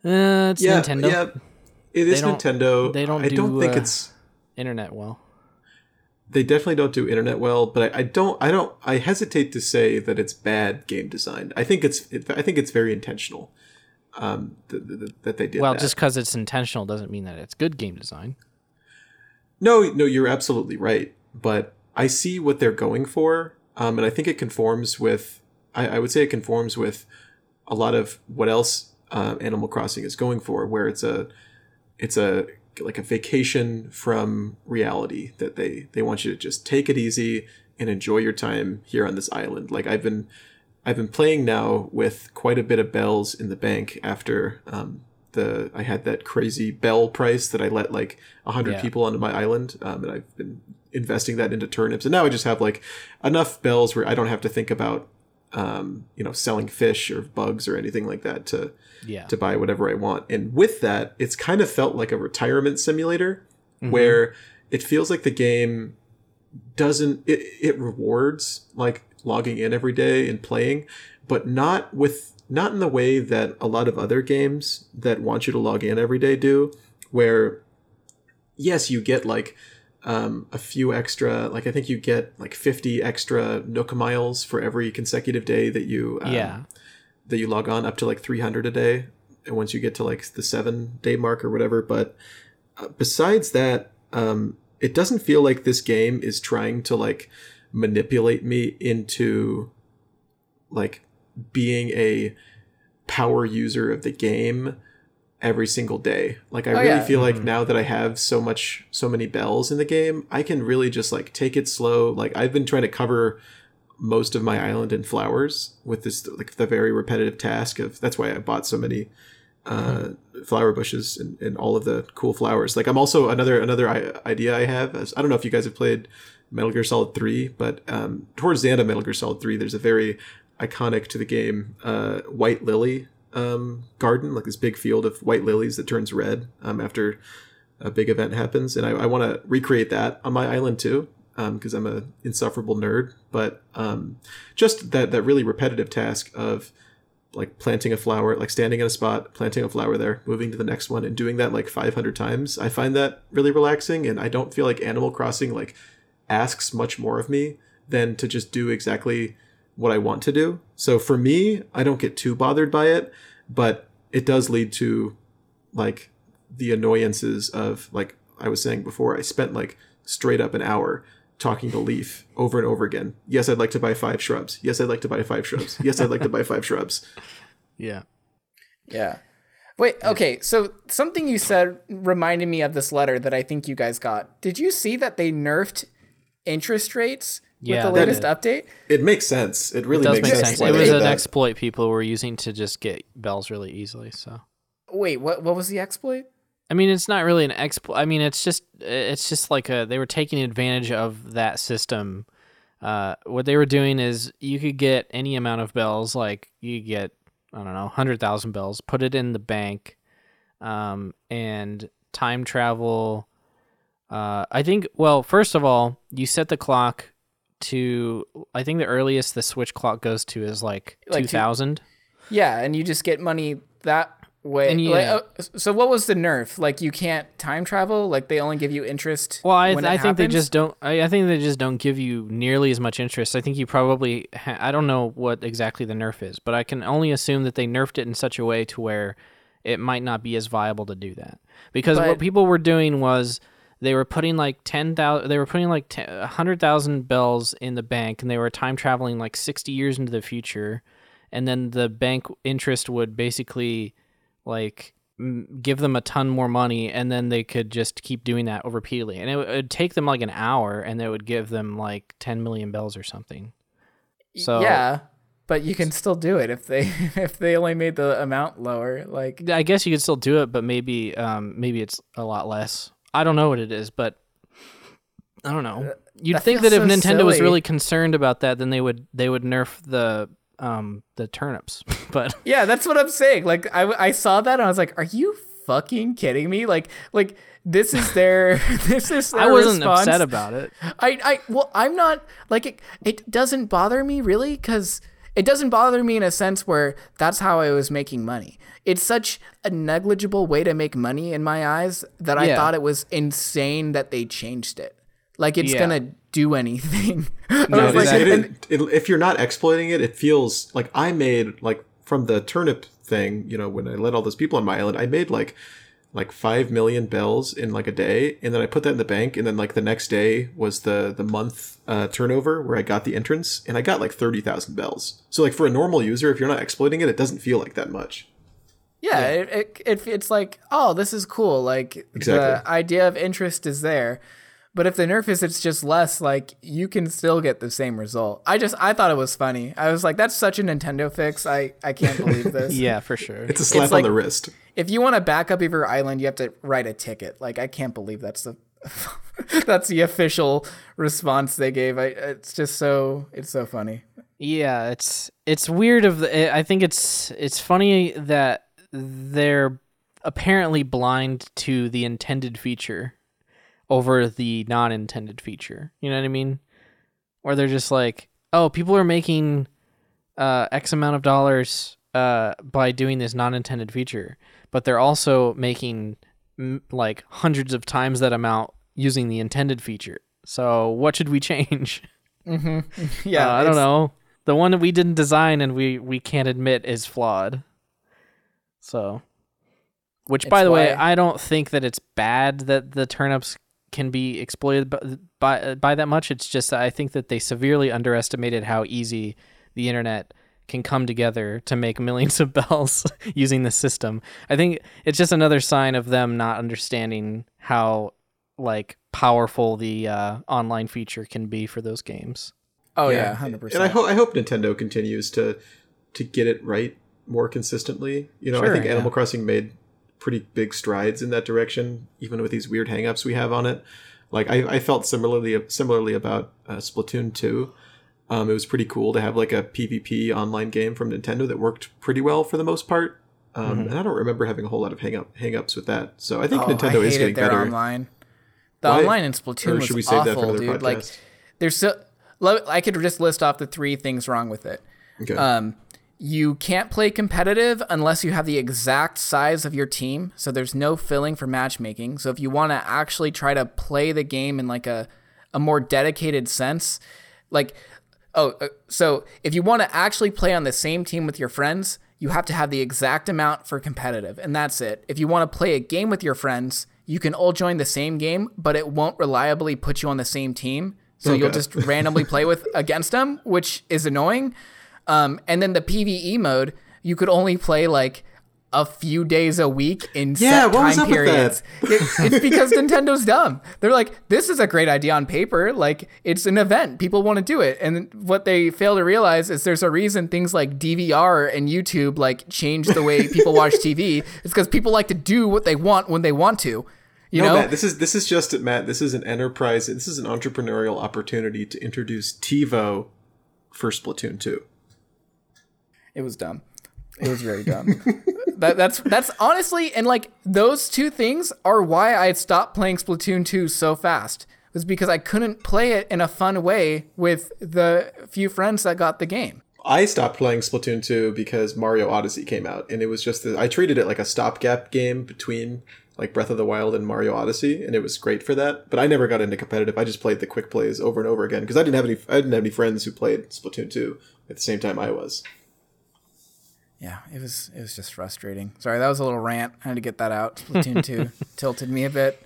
Uh, it's yeah Nintendo. yeah it is don't- nintendo they don't i don't think uh, it's Internet well. They definitely don't do internet well but I, I don't i don't i hesitate to say that it's bad game design i think it's it, i think it's very intentional um th- th- th- that they did Well, that. just because it's intentional doesn't mean that it's good game design. no no you're absolutely right but i see what they're going for um and i think it conforms with i, I would say it conforms with a lot of what else uh, animal crossing is going for where it's a it's a like a vacation from reality that they they want you to just take it easy and enjoy your time here on this island like i've been i've been playing now with quite a bit of bells in the bank after um the i had that crazy bell price that i let like 100 Yeah. people onto my island um, and i've been investing that into turnips and now i just have like enough bells where i don't have to think about um, you know selling fish or bugs or anything like that to Yeah. to buy whatever I want. And with that, it's kind of felt like a retirement simulator where it feels like the game doesn't it, it rewards like logging in every day and playing, but not with not in the way that a lot of other games that want you to log in every day do, where yes, you get like um, a few extra, like I think you get like 50 extra Nook miles for every consecutive day that you um, yeah. that you log on up to like 300 a day and once you get to like the seven day mark or whatever but uh, besides that um, it doesn't feel like this game is trying to like manipulate me into like being a power user of the game every single day. Like I Oh, really yeah. feel like now that I have so much so many bells in the game, I can really just like take it slow. Like I've been trying to cover most of my island in flowers with this like the very repetitive task of that's why I bought so many uh, flower bushes and, and all of the cool flowers. Like I'm also another another idea I have. Is, I don't know if you guys have played Metal Gear Solid Three, but um, towards the end of Metal Gear Solid Three, there's a very iconic to the game uh, white lily um, garden, like this big field of white lilies that turns red um, after a big event happens, and I, I want to recreate that on my island too because I'm a insufferable nerd. But um, just that that really repetitive task of like planting a flower, like standing in a spot, planting a flower there, moving to the next one, and doing that like 500 times. I find that really relaxing, and I don't feel like Animal Crossing like asks much more of me than to just do exactly what I want to do. So for me, I don't get too bothered by it, but it does lead to like the annoyances of like I was saying before, I spent like straight up an hour talking to Leif over and over again. Yes, I'd like to buy five shrubs. Yes, I'd like to buy five shrubs. Yes, I'd like to buy five shrubs. Yeah. Yeah. Wait, okay, so something you said reminded me of this letter that I think you guys got. Did you see that they nerfed interest rates Yeah, with the latest did. update? It makes sense. It really It does makes make sense. sense. It was an that. exploit people were using to just get bells really easily. So Wait, what what was the exploit? I mean, it's not really an exploit. I mean, it's just it's just like a they were taking advantage of that system. Uh, what they were doing is you could get any amount of bells, like you get I don't know, hundred thousand bells, put it in the bank, um, and time travel. Uh, I think. Well, first of all, you set the clock to. I think the earliest the switch clock goes to is like, Like two two- thousand. Yeah, and you just get money that way. And Like, yeah. uh, so what was the nerf? Like you can't time travel? Like they only give you interest Well, I, I think they just don't. I, I think they just don't give you nearly as much interest. I think you probably. Ha- I don't know what exactly the nerf is, but I can only assume that they nerfed it in such a way to where it might not be as viable to do that. Because But- what people were doing was they were putting like ten thousand. They were putting like a hundred thousand bells in the bank, and they were time traveling like sixty years into the future, and then the bank interest would basically like m- give them a ton more money and then they could just keep doing that repeatedly and it would, it would take them like an hour and it would give them like 10 million bells or something so yeah, but you can still do it if they if they only made the amount lower. Like i guess you could still do it but maybe um maybe it's a lot less i don't know what it is but i don't know you'd that think that if so nintendo was really concerned about that then they would they would nerf the um the turnips but yeah, that's what I'm saying. Like I I saw that and I was like, are you fucking kidding me? Like like this is their this is their i wasn't response. upset about it I, I well I'm not like it, it doesn't bother me really because it doesn't bother me in a sense where that's how I was making money. It's such a negligible way to make money in my eyes that I Yeah. thought it was insane that they changed it. Like it's Yeah. gonna do anything. No, like, exactly. it- it- if you're not exploiting it, it feels like I made like from the turnip thing. You know, when I let all those people on my island, I made like like five million bells in like a day, and then I put that in the bank, and then like the next day was the the month uh, turnover where I got the entrance, and I got like thirty thousand bells. So like for a normal user, if you're not exploiting it, it doesn't feel like that much. Yeah, It, it, it it's like, oh, this is cool. Like Exactly. the idea of interest is there. But if the nerf is it's just less, like you can still get the same result. I just I thought it was funny. I was like, that's such a Nintendo fix. I I can't believe this. yeah for sure It's a slap like- on the wrist. If you want to back up your island, you have to write a ticket. Like I can't believe that's the that's the official response they gave. I it's just so it's so funny. Yeah, it's it's weird. Of the, I think it's it's funny that they're apparently blind to the intended feature over the non-intended feature. You know what I mean? Or they're just like, oh, people are making uh, X amount of dollars uh, by doing this non-intended feature, but they're also making mm, like hundreds of times that amount using the intended feature. So what should we change? Yeah, Uh, I don't know. The one that we didn't design and we we can't admit is flawed. So, which by It's the way, I don't think that it's bad that the turnips can be exploited by by, by that much. It's just I think that they severely underestimated how easy the internet can come together to make millions of bells using the system. I think it's just another sign of them not understanding how like powerful the uh, online feature can be for those games. Oh yeah, hundred And I percent. hope I hope Nintendo continues to to get it right more consistently. You know, I think yeah. Animal Crossing made pretty big strides in that direction, even with these weird hangups we have on it. Like I, I felt similarly similarly about uh, Splatoon two. Um, it was pretty cool to have like a PvP online game from Nintendo that worked pretty well for the most part. Um, Mm-hmm. And I don't remember having a whole lot of hang up hangups with that. So I think Oh, Nintendo I is getting better. online. The Why? online in Splatoon was we save that for awful, dude. Like, there's so. I could just list off the three things wrong with it. Okay. Um, you can't play competitive unless you have the exact size of your team. So there's no filling for matchmaking. So if you want to actually try to play the game in like a a more dedicated sense, like oh, uh, so if you want to actually play on the same team with your friends, you have to have the exact amount for competitive, and that's it. If you want to play a game with your friends, you can all join the same game, but it won't reliably put you on the same team. So you'll just randomly play with against them, which is annoying. Um, and then the PVE mode, you could only play like a few days a week in Yeah, set what was time up with periods. It- it's because Nintendo's dumb. They're like, this is a great idea on paper. Like, it's an event. People want to do it. And what they fail to realize is there's a reason things like DVR and YouTube like change the way people watch TV. It's because people like to do what they want when they want to. You no, know? Matt, this is this is just Matt. This is an enterprise. This is an entrepreneurial opportunity to introduce TiVo for Splatoon two. It was dumb. It was very dumb. that, that's that's honestly and like those two things are why I stopped playing Splatoon 2 so fast. It was because I couldn't play it in a fun way with the few friends that got the game. I stopped playing Splatoon 2 because Mario Odyssey came out, and it was just the, I treated it like a stopgap game between like Breath of the Wild and Mario Odyssey, and it was great for that. But I never got into competitive. I just played the quick plays over and over again because I didn't have any I didn't have any friends who played Splatoon 2 at the same time I was. Yeah, it was it was just frustrating. Sorry, that was a little rant. I had to get that out. Splatoon 2 tilted me a bit.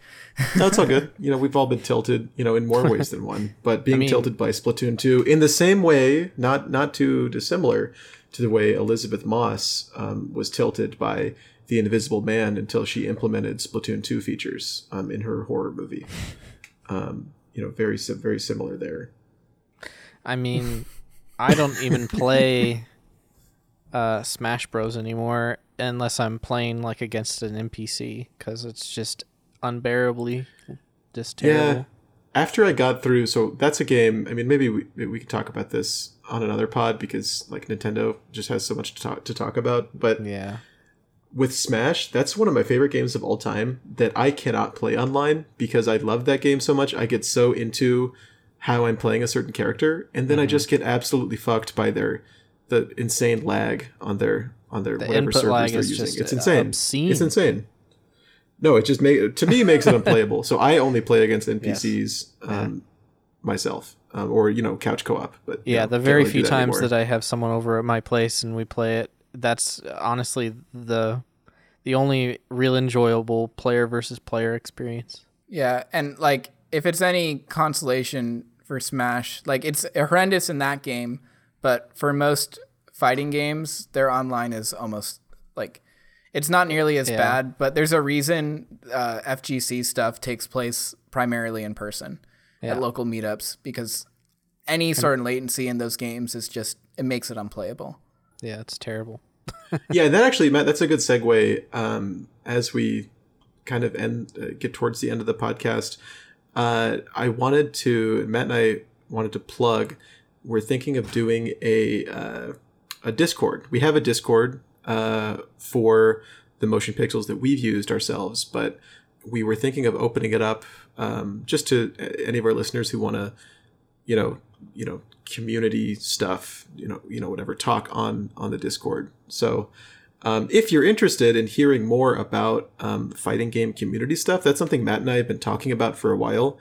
No, it's all good. You know, we've all been tilted, you know, in more ways than one. But being mean- tilted by Splatoon 2 in the same way, not not too dissimilar to the way Elisabeth Moss um, was tilted by The Invisible Man until she implemented Splatoon 2 features um, in her horror movie. Um, you know, very very similar there. I mean, I don't even play uh, Smash Bros anymore unless I'm playing like against an NPC because it's just unbearably just terrible. Yeah. After I got through, so that's a game. I mean, maybe we, we could talk about this on another pod because like Nintendo just has so much to talk to talk about. But Yeah. with Smash, that's one of my favorite games of all time that I cannot play online because I love that game so much. I get so into how I'm playing a certain character, and then I just get absolutely fucked by their the insane lag on their on their whatever input servers lag they're is using. just, it's insane. obscene. It's insane. No, it just make to me makes it unplayable. So I only play against NPCs um, myself, um, or you know, couch co-op. But you Yeah, know, the very really do few times anymore. that I have someone over at my place and we play it, that's honestly the the only real enjoyable player versus player experience. Yeah, and like if it's any consolation for Smash, like it's horrendous in that game, but for most fighting games, their online is almost like it's not nearly as Yeah. bad. But there's a reason uh, FGC stuff takes place primarily in person Yeah. at local meetups because any sort of latency in those games is just it makes it unplayable. Yeah, it's terrible. yeah, that actually, Matt, that's a good segue. Um, as we kind of end, uh, get towards the end of the podcast, uh, I wanted to, Matt and I wanted to plug. We're thinking of doing a uh, a Discord. We have a Discord uh, for the motion pixels that we've used ourselves, but we were thinking of opening it up um, just to any of our listeners who want to, you know, you know, community stuff, you know, you know, whatever, talk on on the Discord. So, um, if you're interested in hearing more about um, fighting game community stuff, that's something Matt and I have been talking about for a while,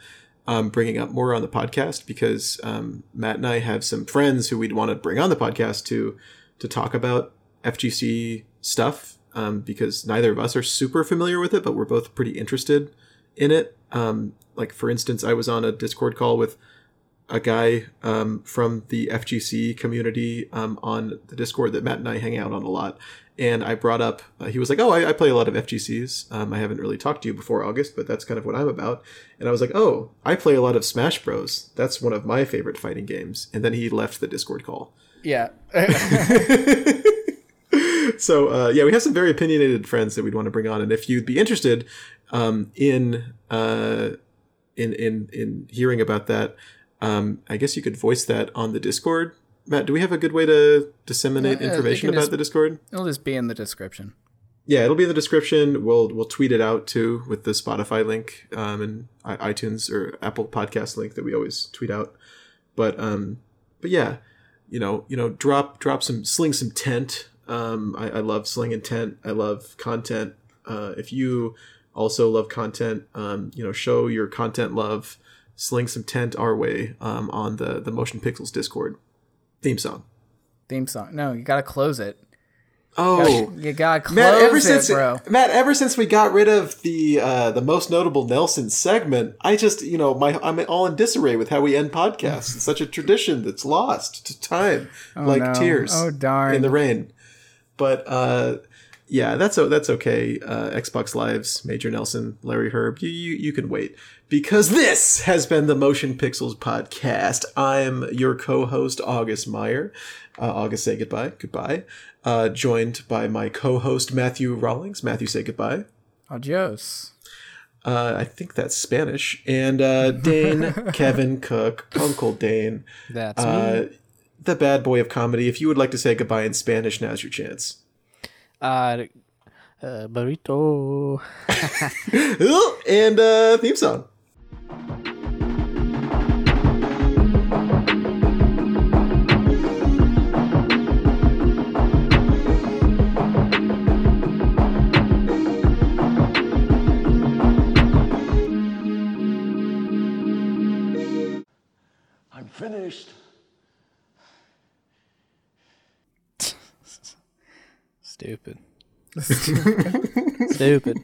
um, bringing up more on the podcast because um, Matt and I have some friends who we'd want to bring on the podcast to to talk about FGC stuff um, because neither of us are super familiar with it, but we're both pretty interested in it. Um, like for instance, I was on a Discord call with a guy um, from the FGC community um, on the Discord that Matt and I hang out on a lot. And I brought up, uh, he was like, Oh, I, I play a lot of FGCs. Um, I haven't really talked to you before August, but that's kind of what I'm about. And I was like, Oh, I play a lot of Smash Bros. That's one of my favorite fighting games. And then he left the Discord call. Yeah. so uh, yeah, we have some very opinionated friends that we'd want to bring on, and if you'd be interested um, in uh, in in in hearing about that, um, I guess you could voice that on the Discord. Matt, do we have a good way to disseminate information about just- the Discord? It'll just be in the description. Yeah, it'll be in the description. We'll we'll tweet it out too with the Spotify link um, and i- iTunes or Apple Podcast link that we always tweet out. But um, but yeah, you know, you know, drop drop some sling some tent. Um, I, I love slinging tent. I love content. Uh, if you also love content, um, you know, show your content love. Sling some tent our way um, on the the Motion Pixels Discord theme song. Theme song. No, you gotta close it. Oh, You gotta close Matt, ever it, since bro. Matt, ever since we got rid of the uh, the most notable Nelson segment, I just you know my I'm all in disarray with how we end podcasts. It's such a tradition that's lost to time, like no. tears Oh, darn. in the rain. But uh, yeah, that's that's okay. Uh, Xbox Lives, Major Nelson, Larry Hryb, you, you you can wait because this has been the Motion Pixels podcast. I'm your co-host August Meyer. Uh, August, say goodbye. Goodbye. Uh, joined by my co-host Matthew Rawlings. Matthew, say goodbye. Adios. Uh, I think that's Spanish. And uh, Dane, Kevin Cook, Uncle Dane, That's me. uh, the bad boy of comedy. If you would like to say goodbye in Spanish, now's your chance. Uh, uh, burrito. and uh, theme song. I'm finished. Stupid. Stupid.